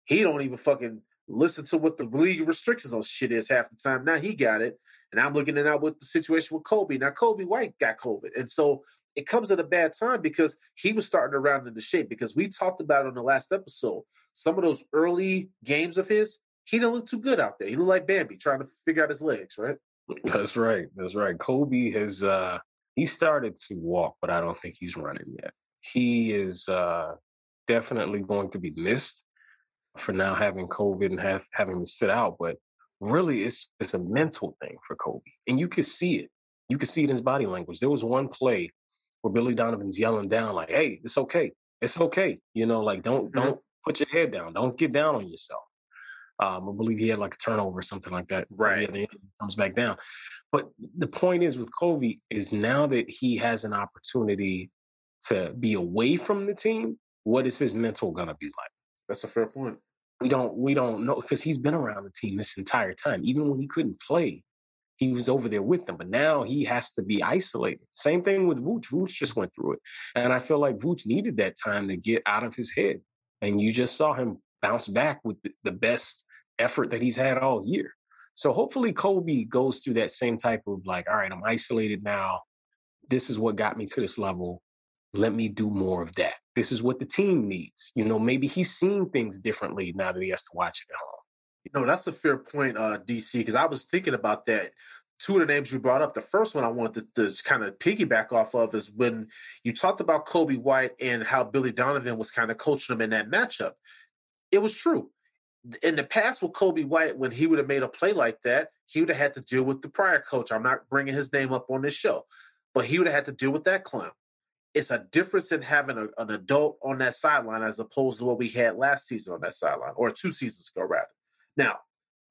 he don't even fucking listen to what the league restrictions on shit is half the time. Now he got it. And I'm looking at out with the situation with Coby. Now Coby White got COVID. And so it comes at a bad time because he was starting to round into shape because we talked about on the last episode. Some of those early games of his, he didn't look too good out there. He looked like Bambi trying to figure out his legs, right? That's right. That's right. Coby has uh he started to walk, but I don't think he's running yet. He is uh definitely going to be missed for now having COVID and have, having to sit out, but really it's it's a mental thing for Coby. And you can see it. You can see it in his body language. There was one play where Billy Donovan's yelling down like, "Hey, it's okay. It's okay." You know, like don't mm-hmm. don't put your head down. Don't get down on yourself. Um, I believe he had like a turnover or something like that. Right. And then he comes back down. But the point is with Coby is now that he has an opportunity to be away from the team, what is his mental gonna be like? That's a fair point. We don't we don't know because he's been around the team this entire time. Even when he couldn't play, he was over there with them. But now he has to be isolated. Same thing with Vooch. Vooch just went through it. And I feel like Vooch needed that time to get out of his head. And you just saw him bounce back with the best effort that he's had all year. So hopefully Coby goes through that same type of like, all right, I'm isolated now. This is what got me to this level. Let me do more of that. This is what the team needs. You know, maybe he's seeing things differently now that he has to watch it at home. You know, that's a fair point, uh, DC, because I was thinking about that. two of the names you brought up. The first one I wanted to, to kind of piggyback off of is when you talked about Coby White and how Billy Donovan was kind of coaching him in that matchup. It was true. In the past with Coby White, when he would have made a play like that, he would have had to deal with the prior coach. I'm not bringing his name up on this show, but he would have had to deal with that clown. It's a difference in having a, an adult on that sideline as opposed to what we had last season on that sideline, or two seasons ago, rather. Now,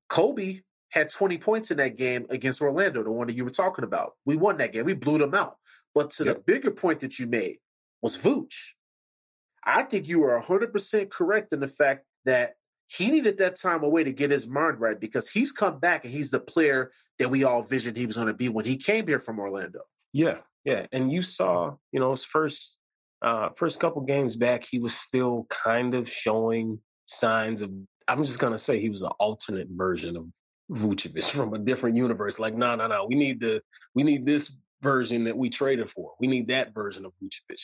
Coby had 20 points in that game against Orlando, the one that you were talking about. We won that game. We blew them out. But to yep. the bigger point that you made was Vooch. I think you were 100% correct in the fact that he needed that time away to get his mind right because he's come back and he's the player that we all visioned he was going to be when he came here from Orlando. Yeah, yeah. And you saw, you know, his first uh first couple games back, he was still kind of showing signs of I'm just gonna say he was an alternate version of Vucevic from a different universe. Like, no, no, no. We need the we need this version that we traded for. We need that version of Vucevic.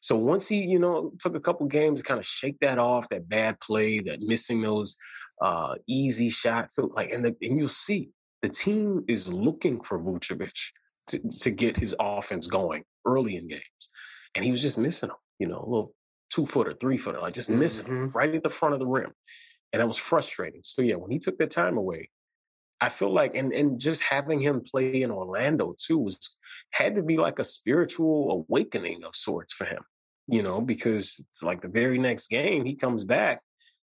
So once he, you know, took a couple games to kind of shake that off, that bad play, that missing those uh easy shots. So like and the, and you'll see the team is looking for Vucevic to, to get his offense going early in games. And he was just missing them, you know, a little two footer, three footer, like just missing mm-hmm. right at the front of the rim. And that was frustrating. So yeah, when he took that time away, I feel like, and and just having him play in Orlando too was had to be like a spiritual awakening of sorts for him, you know, because it's like the very next game he comes back,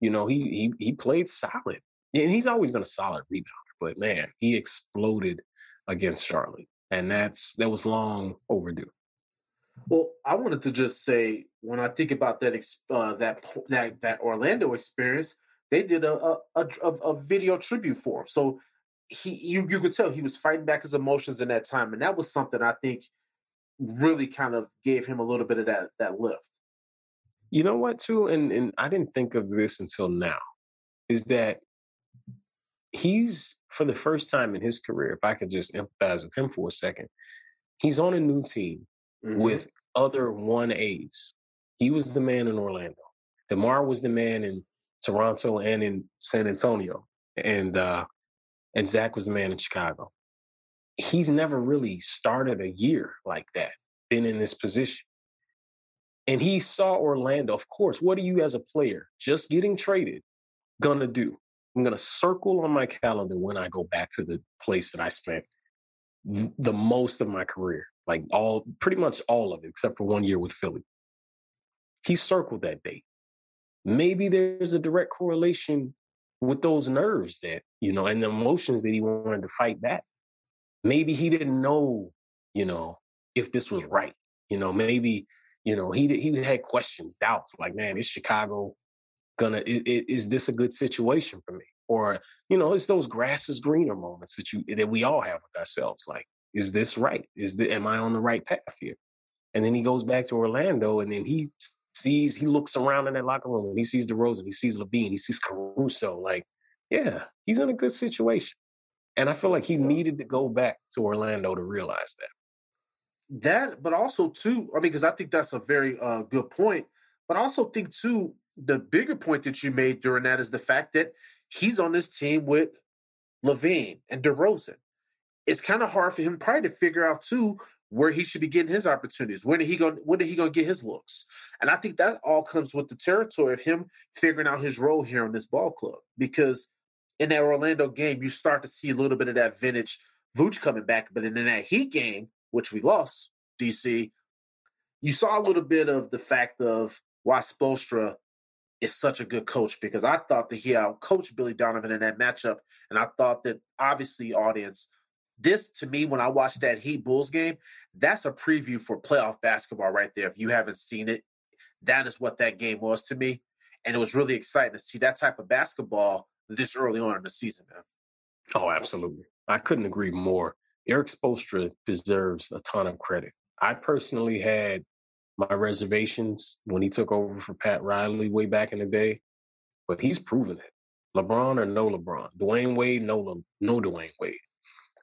you know, he he he played solid, and he's always been a solid rebounder, but man, he exploded against Charlotte, and that's that was long overdue. Well, I wanted to just say when I think about that uh, that that that Orlando experience, they did a a, a a video tribute for him. So he you you could tell he was fighting back his emotions in that time, and that was something I think really kind of gave him a little bit of that that lift. You know what, too, and and I didn't think of this until now, is that he's for the first time in his career, if I could just empathize with him for a second, he's on a new team mm-hmm. with other one A's. He was the man in Orlando. DeMar was the man in Toronto and in San Antonio. And uh, and Zach was the man in Chicago. He's never really started a year like that, been in this position. And he saw Orlando. Of course, what are you as a player just getting traded gonna do? I'm gonna circle on my calendar when I go back to the place that I spent the most of my career, like all pretty much all of it, except for one year with Philly. He circled that date. Maybe there's a direct correlation with those nerves that, you know, and the emotions that he wanted to fight back. Maybe he didn't know, you know, if this was right. You know, maybe, you know, he he had questions, doubts, like, man, is Chicago gonna is, is this a good situation for me? Or, you know, it's those grass is greener moments that you that we all have with ourselves. Like, is this right? Is the am I on the right path here? And then he goes back to Orlando and then he sees, he looks around in that locker room and he sees DeRozan, he sees LaVine, he sees Caruso. Like, yeah, he's in a good situation. And I feel like he needed to go back to Orlando to realize that. That, but also too, I mean, because I think that's a very uh, good point. But I also think too, the bigger point that you made during that is the fact that he's on this team with LaVine and DeRozan. It's kind of hard for him probably to figure out too where he should be getting his opportunities. When he going When he gonna get his looks? And I think that all comes with the territory of him figuring out his role here on this ball club. Because in that Orlando game, you start to see a little bit of that vintage Vooch coming back. But in that Heat game, which we lost, DC, you saw a little bit of the fact of why Spoelstra is such a good coach because I thought that he outcoached Billy Donovan in that matchup, and I thought that obviously audience this to me, when I watched that Heat Bulls game, that's a preview for playoff basketball right there. If you haven't seen it, that is what that game was to me. And it was really exciting to see that type of basketball this early on in the season, man. Oh, absolutely. I couldn't agree more. Erik Spoelstra deserves a ton of credit. I personally had my reservations when he took over for Pat Riley way back in the day, but he's proven it. LeBron or no LeBron, Dwyane Wade, no Le, no Dwyane Wade.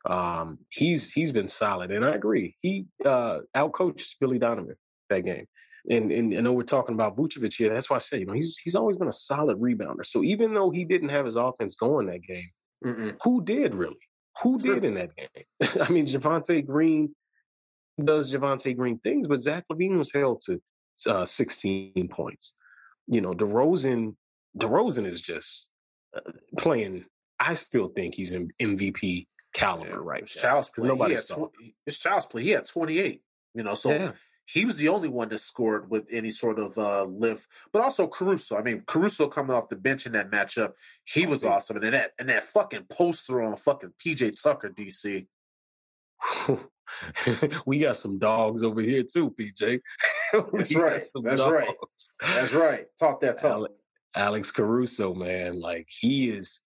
Um, he's he's been solid, and I agree. He uh, outcoached Billy Donovan that game. And, and I know we're talking about Vucevic here. That's why I say, you know, he's he's always been a solid rebounder. So even though he didn't have his offense going that game, Mm-mm. who did really? Who did in that game? I mean, Javonte Green does Javonte Green things, but Zach LaVine was held to uh, 16 points. You know, DeRozan, DeRozan is just uh, playing. I still think he's in MVP caliber yeah, right it's Child's play. Nobody tw- it's child's play. He had 28. You know, so yeah. he was the only one that scored with any sort of uh, lift. But also Caruso. I mean, Caruso coming off the bench in that matchup, he was awesome. And that and that fucking poster on fucking PJ Tucker, DC. we got some dogs over here too, PJ. That's right. That's dogs. right. That's right. Talk that talk. Alex, Alex Caruso, man, like he is.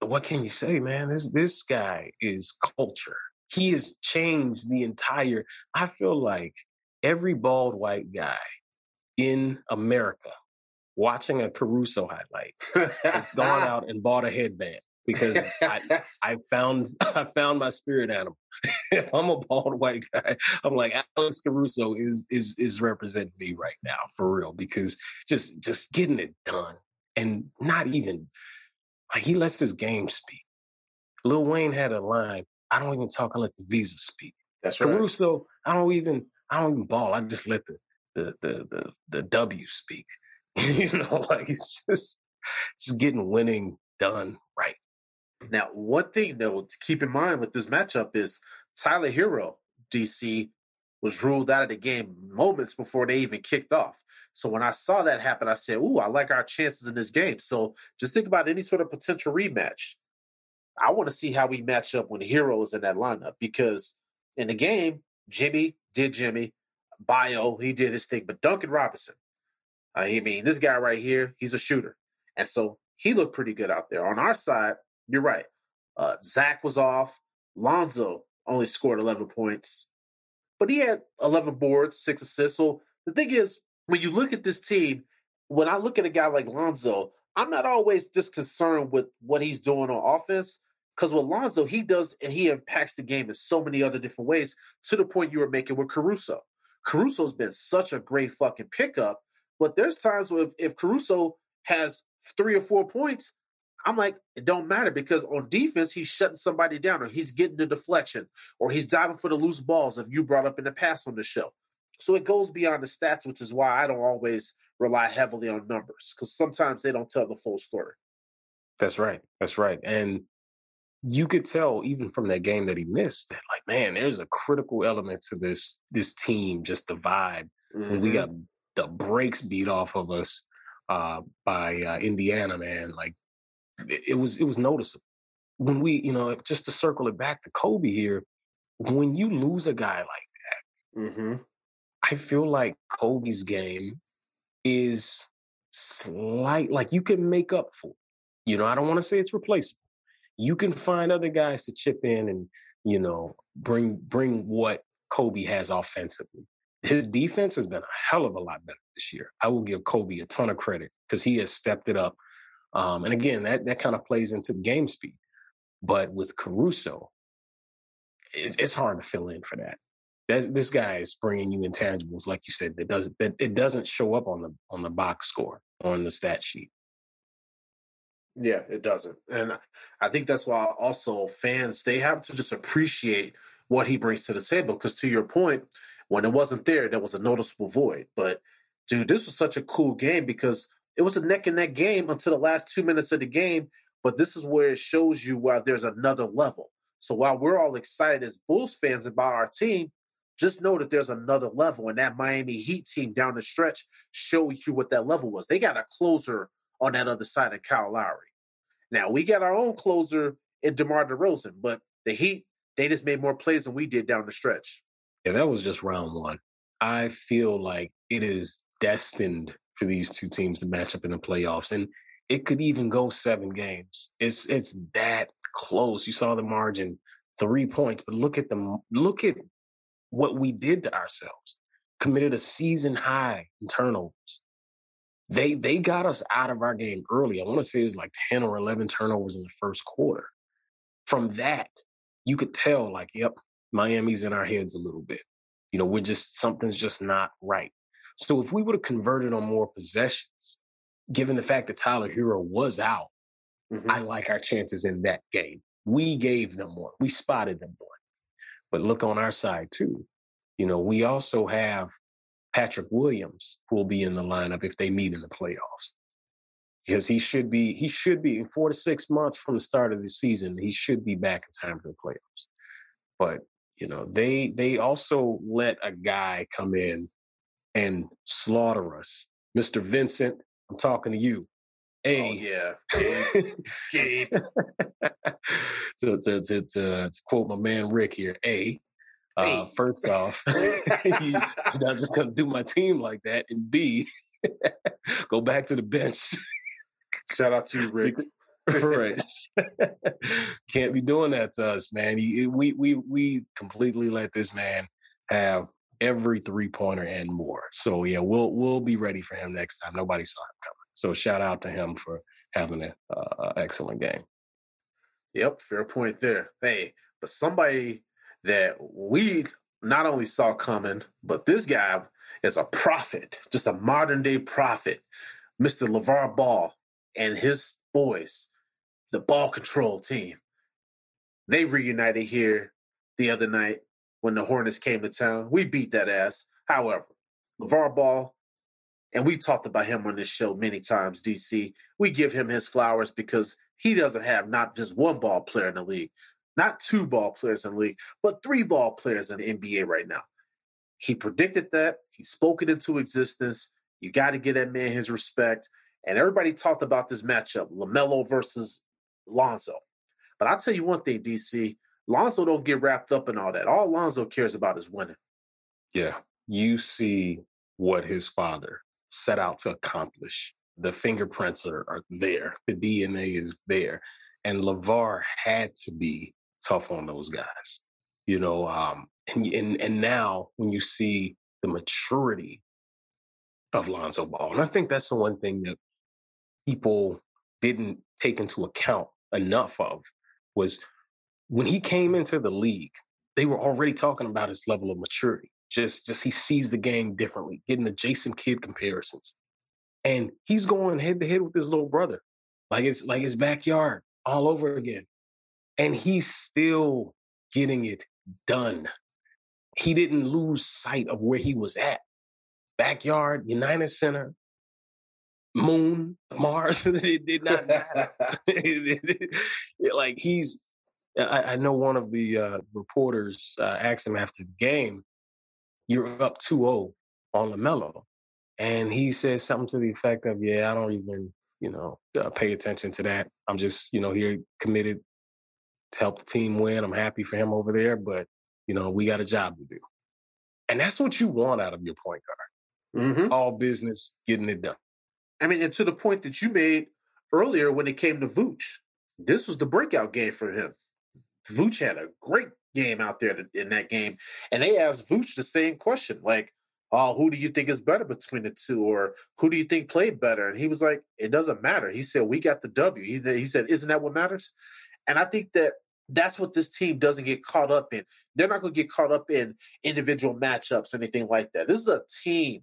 What can you say, man? This this guy is culture. He has changed the entire. I feel like every bald white guy in America watching a Caruso highlight has gone out and bought a headband because I, I found I found my spirit animal. if I'm a bald white guy, I'm like Alex Caruso is is is representing me right now for real because just just getting it done and not even like he lets his game speak. Lil Wayne had a line. I don't even talk. I let the visa speak. That's right. Caruso, I don't even I don't even ball. I just let the the the the, the W speak. you know, like he's just just getting winning done. Now, one thing though to keep in mind with this matchup is Tyler Herro, DC, was ruled out of the game moments before they even kicked off. So when I saw that happen, I said, Ooh, I like our chances in this game. So just think about any sort of potential rematch. I want to see how we match up when Herro is in that lineup because in the game, Jimmy did Jimmy, Bio, he did his thing, but Duncan Robinson, I mean, this guy right here, he's a shooter. And so he looked pretty good out there. On our side, you're right. Uh, Zach was off. Lonzo only scored 11 points, but he had 11 boards, six assists. So the thing is, when you look at this team, when I look at a guy like Lonzo, I'm not always just concerned with what he's doing on offense. Because with Lonzo, he does and he impacts the game in so many other different ways to the point you were making with Caruso. Caruso's been such a great fucking pickup, but there's times where if, if Caruso has three or four points, I'm like, it don't matter because on defense, he's shutting somebody down or he's getting the deflection or he's diving for the loose balls if you brought up in the past on the show. So it goes beyond the stats, which is why I don't always rely heavily on numbers because sometimes they don't tell the full story. That's right. That's right. And you could tell even from that game that he missed that like, man, there's a critical element to this this team, just the vibe. Mm-hmm. When we got the brakes beat off of us uh, by uh, Indiana, man, like it was it was noticeable. When we, you know, just to circle it back to Coby here, when you lose a guy like that, mm-hmm. I feel like Coby's game is slight, like you can make up for. It. You know, I don't want to say it's replaceable. You can find other guys to chip in and you know bring bring what Coby has offensively. His defense has been a hell of a lot better this year. I will give Coby a ton of credit because he has stepped it up um, and again, that, that kind of plays into game speed. But with Caruso, it's, it's hard to fill in for that. That's, this guy is bringing you intangibles, like you said, that doesn't that it doesn't show up on the on the box score on the stat sheet. Yeah, it doesn't, and I think that's why also fans they have to just appreciate what he brings to the table. Because to your point, when it wasn't there, there was a noticeable void. But dude, this was such a cool game because it was a neck and neck game until the last two minutes of the game. But this is where it shows you why there's another level. So while we're all excited as Bulls fans about our team, just know that there's another level. And that Miami Heat team down the stretch showed you what that level was. They got a closer on that other side of Kyle Lowry. Now we got our own closer in DeMar DeRozan, but the Heat, they just made more plays than we did down the stretch. Yeah, that was just round one. I feel like it is destined for these two teams to match up in the playoffs. And it could even go seven games. It's it's that close. You saw the margin, three points, but look at the look at what we did to ourselves. Committed a season high in turnovers. They they got us out of our game early. I want to say it was like 10 or 11 turnovers in the first quarter. From that, you could tell like, yep, Miami's in our heads a little bit. You know, we're just something's just not right. So if we would have converted on more possessions, given the fact that Tyler Herro was out, mm-hmm. I like our chances in that game. we gave them one. We spotted them one. But look on our side too. You know, we also have Patrick Williams who will be in the lineup if they meet in the playoffs. Because he should be, he should be in four to six months from the start of the season, he should be back in time for the playoffs. But, you know, they they also let a guy come in and slaughter us. Mr. Vincent, I'm talking to you. A, Oh yeah, Gabe. To, to, to, to, to quote my man Rick here, A, uh, first off, you're not just going to do my team like that. And B, go back to the bench. Shout out to you, Rick. right. Can't be doing that to us, man. We, we, we completely let this man have every three pointer and more. So yeah, we'll, we'll be ready for him next time. Nobody saw him coming. So shout out to him for having an uh, excellent game. Yep, fair point there. Hey, but somebody that we not only saw coming, but this guy is a prophet, just a modern day prophet, Mr. LeVar Ball and his boys, the ball control team. They reunited here the other night when the Hornets came to town. We beat that ass. However, LeVar Ball, and we talked about him on this show many times, DC. We give him his flowers because he doesn't have not just one ball player in the league, not two ball players in the league, but three ball players in the NBA right now. He predicted that. He spoke it into existence. You got to give that man his respect. And everybody talked about this matchup, LaMelo versus Lonzo. But I'll tell you one thing, DC, Lonzo don't get wrapped up in all that. All Lonzo cares about is winning. Yeah. You see what his father set out to accomplish. The fingerprints are, are there. The DNA is there. And LeVar had to be tough on those guys. You know, um, and, and and now when you see the maturity of Lonzo Ball, and I think that's the one thing that people didn't take into account enough of was when he came into the league, they were already talking about his level of maturity. Just, just he sees the game differently, getting the Jason Kidd comparisons, and he's going head to head with his little brother, like it's like his backyard all over again, and he's still getting it done. He didn't lose sight of where he was at. Backyard, United Center, Moon, Mars. it did not matter. like he's I, I know one of the uh, reporters uh, asked him after the game, "You're up 2-0 on LaMelo," and he said something to the effect of, "Yeah, I don't even, you know, uh, pay attention to that. I'm just, you know, here committed to help the team win. I'm happy for him over there, but you know, we got a job to do." And that's what you want out of your point guard. Mm-hmm. All business, getting it done. I mean, and to the point that you made earlier when it came to Vooch, this was the breakout game for him. Vooch had a great game out there in that game, and they asked Vooch the same question, like, "Oh, who do you think is better between the two, or who do you think played better?" And he was like, "It doesn't matter." He said, "We got the W." He, he said, "Isn't that what matters?" And I think that that's what this team doesn't get caught up in. They're not going to get caught up in individual matchups, anything like that. This is a team.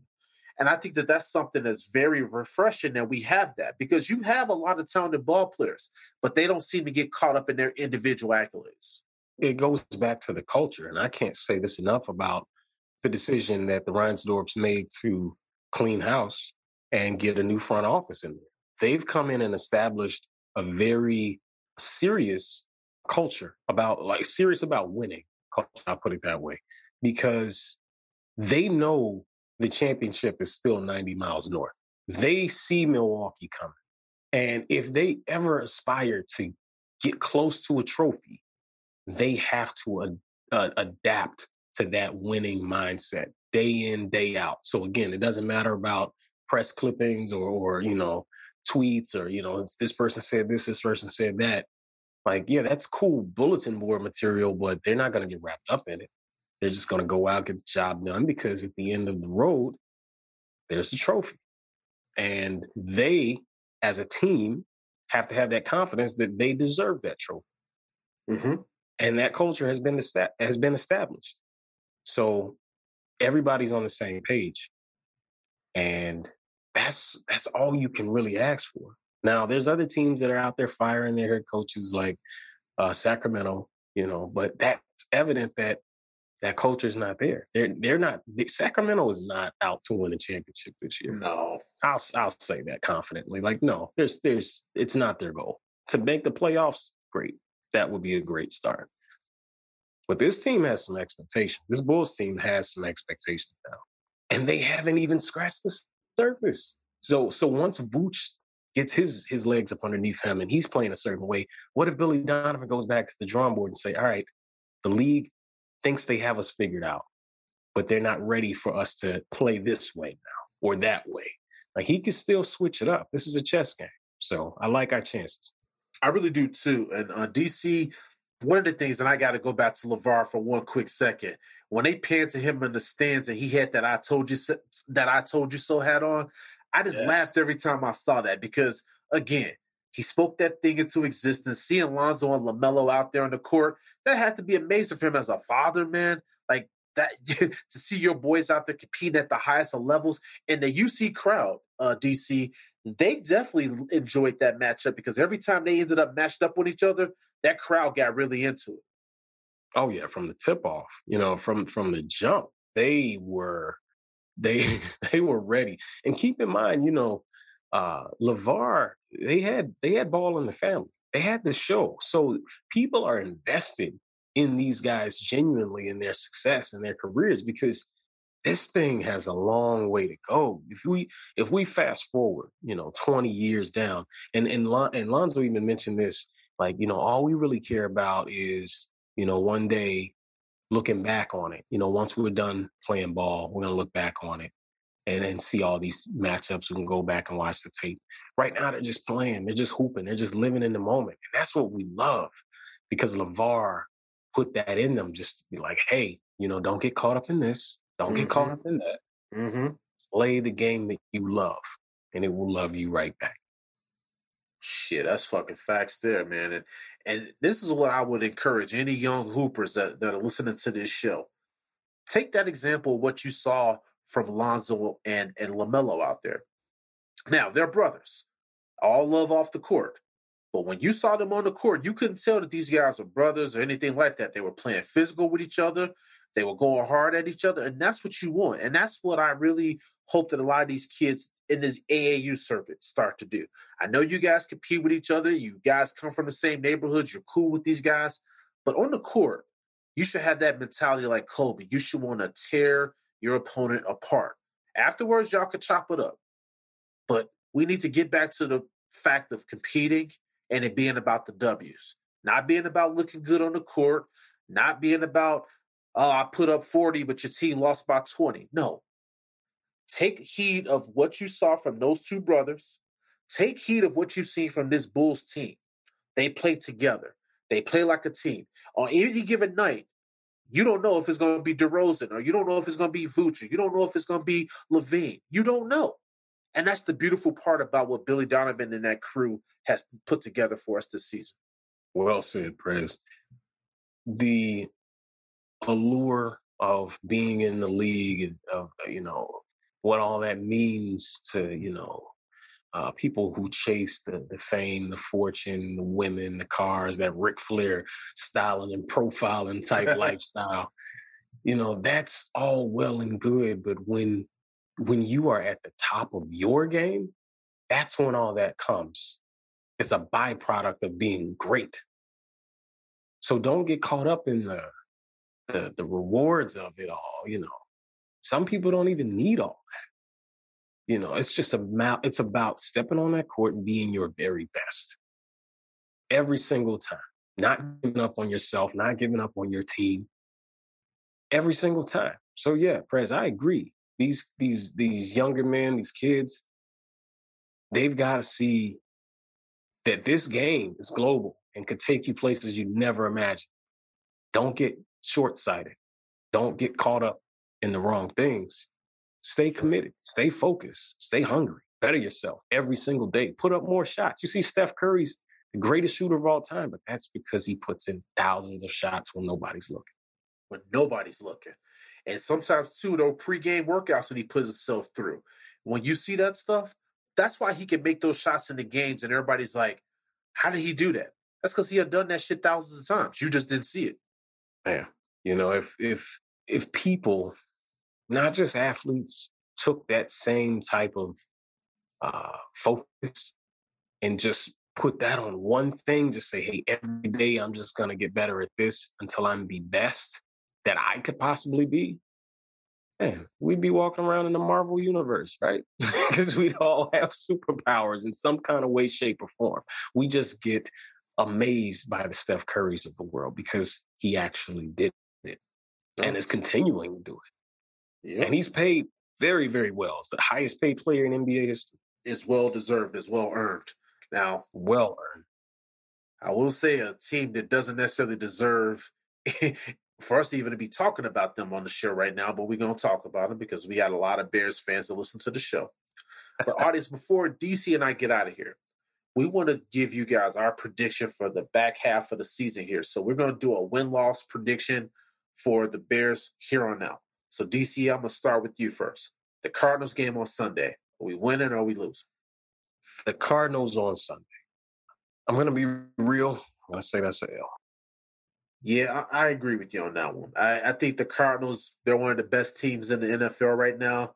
And I think that that's something that's very refreshing that we have that because you have a lot of talented ball players, but they don't seem to get caught up in their individual accolades. It goes back to the culture, and I can't say this enough about the decision that the Reinsdorfs made to clean house and get a new front office in there. They've come in and established a very serious culture about like serious about winning culture, I'll put it that way. Because they know the championship is still 90 miles north. They see Milwaukee coming. And if they ever aspire to get close to a trophy, they have to uh, adapt to that winning mindset day in, day out. So again, it doesn't matter about press clippings or, or you know, tweets or, you know, this person said this, this person said that. Like, yeah, that's cool bulletin board material, but they're not going to get wrapped up in it. They're just going to go out, get the job done because at the end of the road, there's the trophy. And they, as a team, have to have that confidence that they deserve that trophy. Mm-hmm. And that culture has been esta- has been established. So everybody's on the same page. And that's that's all you can really ask for. Now, there's other teams that are out there firing their head coaches like uh, Sacramento, you know, but that's evident that that culture's not there. They're they're not. Sacramento is not out to win a championship this year. No, I'll I'll say that confidently. Like no, there's there's it's not their goal to make the playoffs. Great, that would be a great start. But this team has some expectations. This Bulls team has some expectations now, and they haven't even scratched the surface. So so once Vooch gets his his legs up underneath him and he's playing a certain way, what if Billy Donovan goes back to the drawing board and say, all right, the league thinks they have us figured out, but they're not ready for us to play this way now or that way. Like he can still switch it up. This is a chess game. So I like our chances. I really do too. And uh, DC, one of the things, and I got to go back to LaVar for one quick second. When they panned to him in the stands and he had that "I told you so, that I told you so" hat on, I just yes. laughed every time I saw that because again, he spoke that thing into existence. Seeing Lonzo and LaMelo out there on the court, that had to be amazing for him as a father, man. Like that to see your boys out there competing at the highest of levels and the UC crowd, uh, DC, they definitely enjoyed that matchup because every time they ended up matched up with each other, that crowd got really into it. Oh yeah, from the tip off, you know, from from the jump, they were they they were ready. And keep in mind, you know, uh LaVar, they had they had ball in the family. They had the show. So people are invested in these guys genuinely in their success and their careers because this thing has a long way to go. If we if we fast forward, you know, 20 years down, and and Lon, and Lonzo even mentioned this, like you know, all we really care about is you know one day looking back on it. You know, once we're done playing ball, we're gonna look back on it and and see all these matchups. We can go back and watch the tape. Right now, they're just playing. They're just hooping. They're just living in the moment, and that's what we love because LaVar put that in them, just to be like, hey, you know, don't get caught up in this. Don't mm-hmm. get caught up in that. Mm-hmm. Play the game that you love, and it will love you right back. Shit, that's fucking facts there, man. And and this is what I would encourage any young hoopers that, that are listening to this show. Take that example of what you saw from Lonzo and, and LaMelo out there. Now, they're brothers. All love off the court. But when you saw them on the court, you couldn't tell that these guys were brothers or anything like that. They were playing physical with each other. They were going hard at each other. And that's what you want. And that's what I really hope that a lot of these kids in this AAU circuit start to do. I know you guys compete with each other. You guys come from the same neighborhoods. You're cool with these guys. But on the court, you should have that mentality like Kobe. You should want to tear your opponent apart. Afterwards, y'all could chop it up. But we need to get back to the fact of competing and it being about the W's, not being about looking good on the court, not being about, oh, I put up 40, but your team lost by 20. No. Take heed of what you saw from those two brothers. Take heed of what you see from this Bulls team. They play together. They play like a team. On any given night, you don't know if it's going to be DeRozan or you don't know if it's going to be Vucevic. You don't know if it's going to be LaVine. You don't know. And that's the beautiful part about what Billy Donovan and that crew has put together for us this season. Well said, Prez. The allure of being in the league and of you know what all that means to you know uh, people who chase the, the fame, the fortune, the women, the cars, that Ric Flair styling and profiling type lifestyle. You know, that's all well and good, but when when you are at the top of your game, that's when all that comes. It's a byproduct of being great. So don't get caught up in the the, the rewards of it all. You know, some people don't even need all that. You know, it's just about it's about stepping on that court and being your very best every single time. Not giving up on yourself, not giving up on your team. Every single time. So yeah, Prez, I agree these these these younger men, these kids, they've got to see that this game is global and could take you places you never imagined. Don't get short sighted. Don't get caught up in the wrong things. Stay committed. Stay focused. Stay hungry. Better yourself every single day. Put up more shots. You see, Steph Curry's the greatest shooter of all time, but that's because he puts in thousands of shots when nobody's looking. When nobody's looking. And sometimes too, those pregame workouts that he puts himself through. When you see that stuff, that's why he can make those shots in the games, and everybody's like, "How did he do that?" That's because he had done that shit thousands of times. You just didn't see it. Man, you know, if if if people, not just athletes, took that same type of uh, focus and just put that on one thing, just say, hey, every day I'm just gonna get better at this until I'm the best that I could possibly be. Man, we'd be walking around in the Marvel universe, right? Because we'd all have superpowers in some kind of way, shape, or form. We just get amazed by the Steph Currys of the world because he actually did it and is continuing to do it. Yep. And he's paid very, very well. It's the highest paid player in NBA history. It's well deserved, it's well earned. Now, Well earned. I will say a team that doesn't necessarily deserve for us to even to be talking about them on the show right now, but we're going to talk about them because we got a lot of Bears fans that listen to the show. But audience, before DC and I get out of here, we want to give you guys our prediction for the back half of the season here. So we're going to do a win-loss prediction for the Bears here on out. So DC, I'm going to start with you first. The Cardinals game on Sunday. Are we winning or are we losing? The Cardinals on Sunday. I'm going to be real. I'm going to say that's a L. Yeah, I, I agree with you on that one. I, I think the Cardinals, they're one of the best teams in the NFL right now.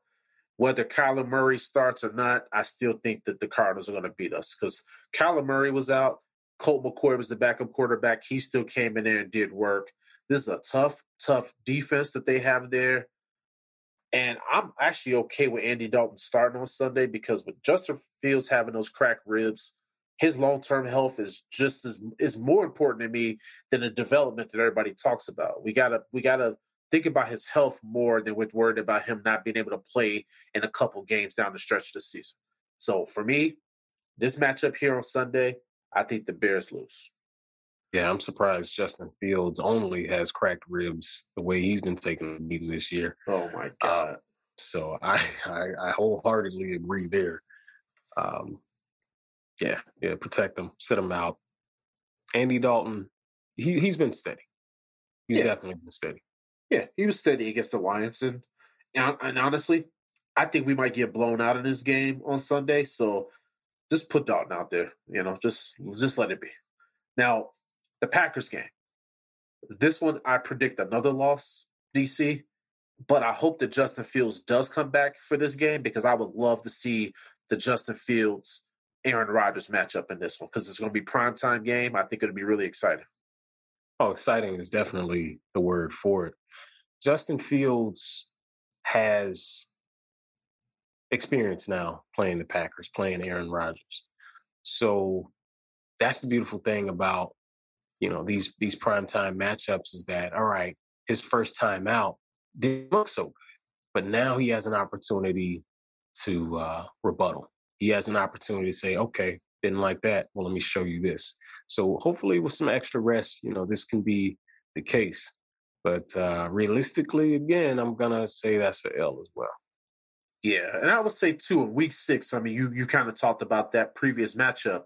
Whether Kyler Murray starts or not, I still think that the Cardinals are going to beat us because Kyler Murray was out. Colt McCoy was the backup quarterback. He still came in there and did work. This is a tough, tough defense that they have there. And I'm actually okay with Andy Dalton starting on Sunday because with Justin Fields having those cracked ribs, his long term health is just as is more important to me than the development that everybody talks about. We gotta we gotta think about his health more than we're worried about him not being able to play in a couple games down the stretch this season. So for me, this matchup here on Sunday, I think the Bears lose. Yeah, I'm surprised Justin Fields only has cracked ribs the way he's been taking the beating this year. Oh my god! Um, so I, I I wholeheartedly agree there. Um, yeah, yeah, protect them, sit them out. Andy Dalton, he he's been steady. He's Yeah. definitely been steady. Yeah, he was steady against the Lions, and, and and honestly, I think we might get blown out in this game on Sunday. So just put Dalton out there. You know, just just let it be. Now, the Packers game. This one, I predict another loss, DC. But I hope that Justin Fields does come back for this game because I would love to see the Justin Fields Aaron Rodgers matchup in this one because it's going to be prime time game. I think it'll be really exciting. Oh, exciting is definitely the word for it. Justin Fields has experience now playing the Packers, playing Aaron Rodgers. So that's the beautiful thing about you know these these primetime matchups is that all right, his first time out didn't look so good, but now he has an opportunity to uh, rebuttal. He has an opportunity to say, okay, didn't like that. Well, let me show you this. So hopefully, with some extra rest, you know, this can be the case. But uh, realistically, again, I'm gonna say that's an L as well. Yeah, and I would say too in week six. I mean, you you kind of talked about that previous matchup.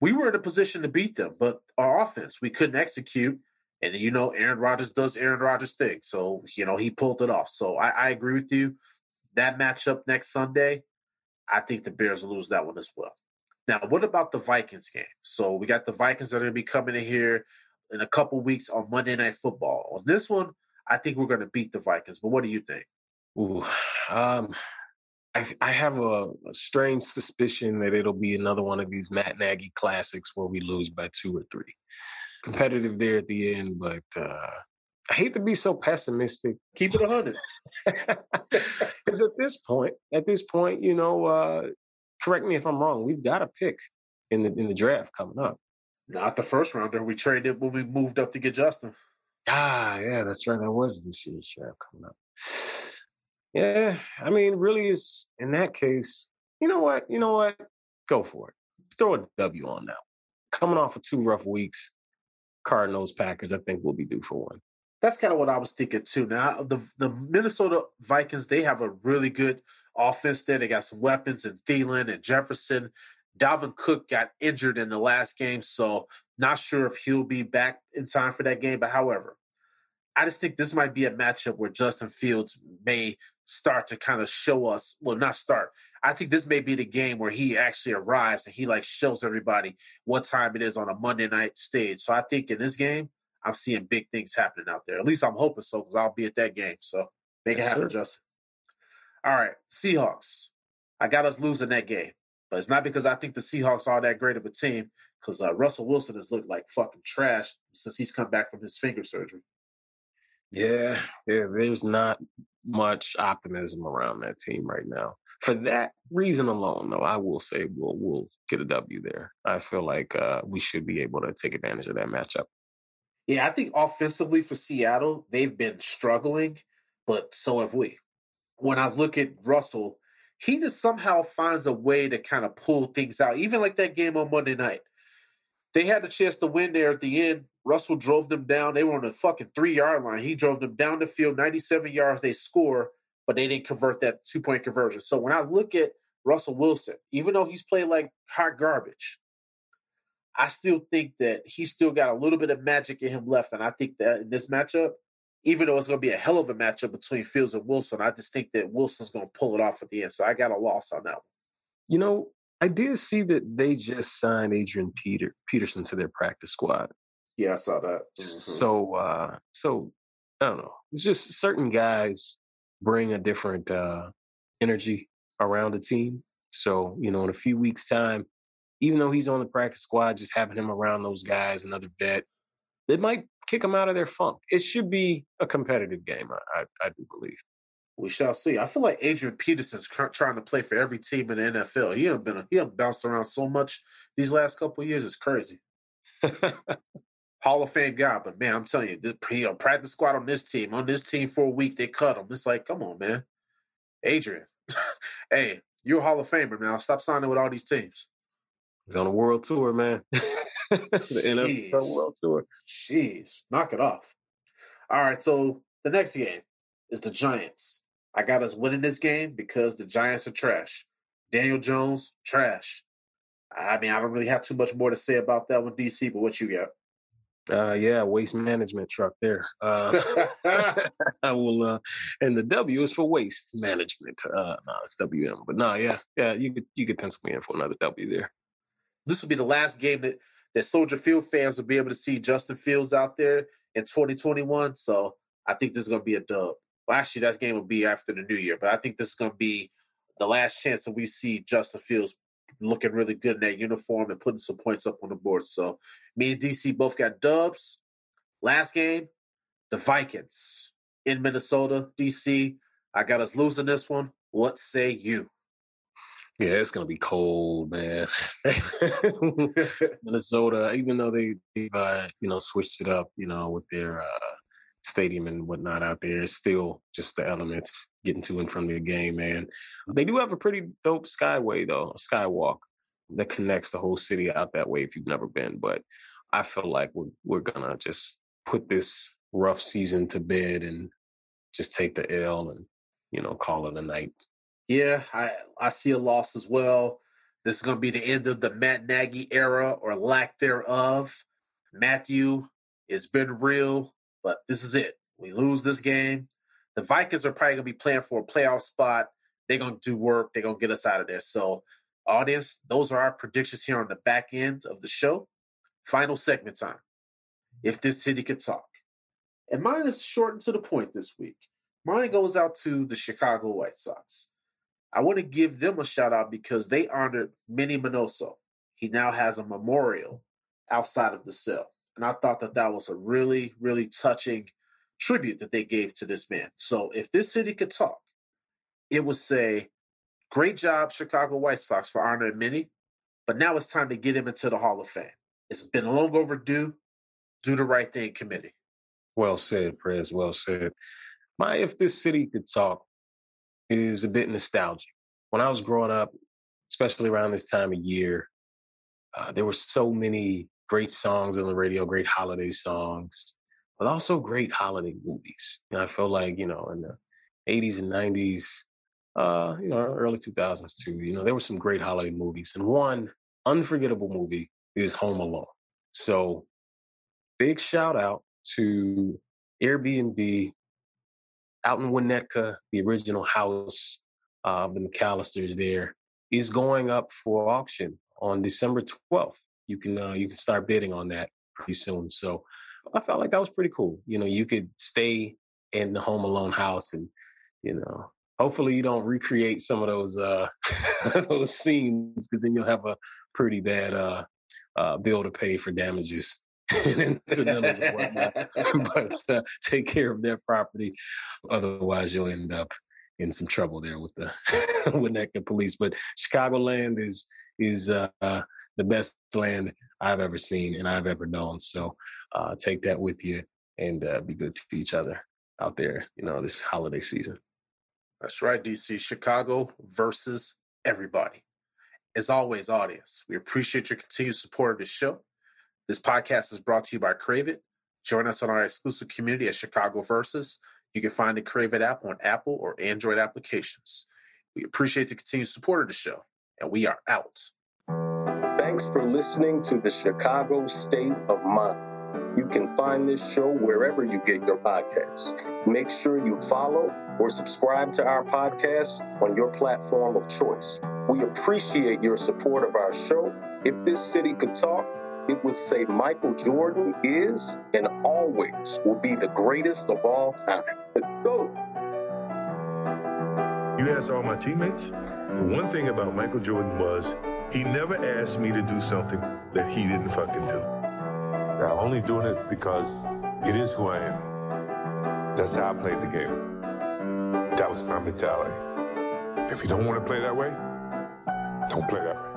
We were in a position to beat them, but our offense we couldn't execute. And you know, Aaron Rodgers does Aaron Rodgers thing, so you know he pulled it off. So I, I agree with you. That matchup next Sunday, I think the Bears will lose that one as well. Now, what about the Vikings game? So we got the Vikings that are to be coming in here in a couple weeks on Monday Night Football. On this one, I think we're going to beat the Vikings. But what do you think? Ooh, um, I, I have a, a strange suspicion that it'll be another one of these Matt Nagy classics where we lose by two or three. Competitive there at the end, but uh, I hate to be so pessimistic. Keep it 100. Because at this point, at this point, you know, uh, correct me if I'm wrong. We've got a pick in the in the draft coming up. Not the first rounder. We traded when we moved up to get Justin. Ah, yeah, that's right. That was this year's draft coming up. Yeah, I mean, really, is in that case, you know what? You know what? Go for it. Throw a W on that. Coming off of two rough weeks, Cardinals, Packers, I think we'll be due for one. That's kind of what I was thinking too. Now the the Minnesota Vikings, they have a really good offense there. They got some weapons and Thielen and Jefferson. Dalvin Cook got injured in the last game, so not sure if he'll be back in time for that game. But however, I just think this might be a matchup where Justin Fields may start to kind of show us. Well, not start. I think this may be the game where he actually arrives and he like shows everybody what time it is on a Monday night stage. So I think in this game, I'm seeing big things happening out there. At least I'm hoping so because I'll be at that game. So make it happen, sure. Justin. All right, Seahawks. I got us losing that game, but it's not because I think the Seahawks are that great of a team. Because uh, Russell Wilson has looked like fucking trash since he's come back from his finger surgery. Yeah, there's not much optimism around that team right now. For that reason alone, though, I will say we'll we'll get a W there. I feel like uh, we should be able to take advantage of that matchup. Yeah, I think offensively for Seattle, they've been struggling, but so have we. When I look at Russell, he just somehow finds a way to kind of pull things out. Even like that game on Monday night, they had a chance to win there at the end. Russell drove them down. They were on the fucking three yard line. He drove them down the field, 97 yards. They score, but they didn't convert that two point conversion. So when I look at Russell Wilson, even though he's played like hot garbage, I still think that he's still got a little bit of magic in him left. And I think that in this matchup, even though it's going to be a hell of a matchup between Fields and Wilson, I just think that Wilson's going to pull it off at the end. So I got a loss on that one. You know, I did see that they just signed Adrian Peter Peterson to their practice squad. Yeah, I saw that. Mm-hmm. So, uh, so I don't know. It's just certain guys bring a different uh, energy around the team. So, you know, in a few weeks' time, even though he's on the practice squad, just having him around those guys, another vet, it might kick them out of their funk. It should be a competitive game, I, I, I do believe. We shall see. I feel like Adrian Peterson's trying to play for every team in the NFL. He have been he have bounced around so much these last couple years. It's crazy. Hall of Fame guy, but man, I'm telling you, this you uh, know, practice squad on this team, on this team for a week, they cut him. It's like, come on, man, Adrian. hey, you're a Hall of Famer now. Stop signing with all these teams. He's on a world tour, man. the NFL World Tour. Jeez, knock it off. All right, so the next game is the Giants. I got us winning this game because the Giants are trash. Daniel Jones, trash. I mean, I don't really have too much more to say about that one, DC, but what you got? Uh, yeah, waste management truck there. Uh, I will, uh, and the W is for waste management. Uh, no, it's WM, but no, yeah, yeah, you could you could pencil me in for another W there. This will be the last game that that Soldier Field fans will be able to see Justin Fields out there in 2021. So I think this is going to be a dub. Well, actually, that game will be after the new year, but I think this is going to be the last chance that we see Justin Fields looking really good in that uniform and putting some points up on the board. So me and DC both got dubs. Last game, the Vikings in Minnesota, DC. I got us losing this one. What say you? Yeah, it's gonna be cold, man. Minnesota, even though they, they uh, you know, switched it up, you know, with their uh, stadium and whatnot out there, it's still just the elements getting to and from the game, man. They do have a pretty dope skyway though, a skywalk that connects the whole city out that way if you've never been. But I feel like we're we're gonna just put this rough season to bed and just take the L and you know call it a night. Yeah, I I see a loss as well. This is going to be the end of the Matt Nagy era or lack thereof. Matthew, it's been real, but this is it. We lose this game. The Vikings are probably going to be playing for a playoff spot. They're going to do work. They're going to get us out of there. So, audience, those are our predictions here on the back end of the show. Final segment time. If this city could talk. And mine is short and to the point this week. Mine goes out to the Chicago White Sox. I want to give them a shout out because they honored Minnie Minoso. He now has a memorial outside of the cell. And I thought that that was a really, really touching tribute that they gave to this man. So if this city could talk, it would say, Great job, Chicago White Sox, for honoring Minnie, but now it's time to get him into the Hall of Fame. It's been long overdue. Do the right thing, committee. Well said, Prez. Well said. My if this city could talk is a bit nostalgic. When I was growing up, especially around this time of year, uh, there were so many great songs on the radio, great holiday songs, but also great holiday movies. And I feel like, you know, in the 80s and 90s, uh, you know, early 2000s too, you know, there were some great holiday movies. And one unforgettable movie is Home Alone. So big shout out to Airbnb out in Winnetka, the original house uh, of the McCallisters there is going up for auction on December 12th. You can uh, you can start bidding on that pretty soon. So I felt like that was pretty cool. You know, you could stay in the Home Alone house and you know hopefully you don't recreate some of those uh those scenes because then you'll have a pretty bad uh uh bill to pay for damages and incidentals and whatnot. but uh, take care of their property, otherwise you'll end up in some trouble there with the Winnetka police. But Chicagoland is is uh, the best land I've ever seen and I've ever known. So uh, take that with you and uh, be good to each other out there. You know this holiday season. That's right, DC. Chicago versus everybody. As always, audience, we appreciate your continued support of the show. This podcast is brought to you by Crave It. Join us on our exclusive community at Chicago Versus. You can find the Crave It app on Apple or Android applications. We appreciate the continued support of the show, and we are out. Thanks for listening to the Chicago State of Mind. You can find this show wherever you get your podcasts. Make sure you follow or subscribe to our podcast on your platform of choice. We appreciate your support of our show. If this city could talk, it would say Michael Jordan is and always will be the greatest of all time. The GOAT. You ask all my teammates, the one thing about Michael Jordan was he never asked me to do something that he didn't fucking do. I'm only doing it because it is who I am. That's how I played the game. That was my mentality. If you don't want to play that way, don't play that way.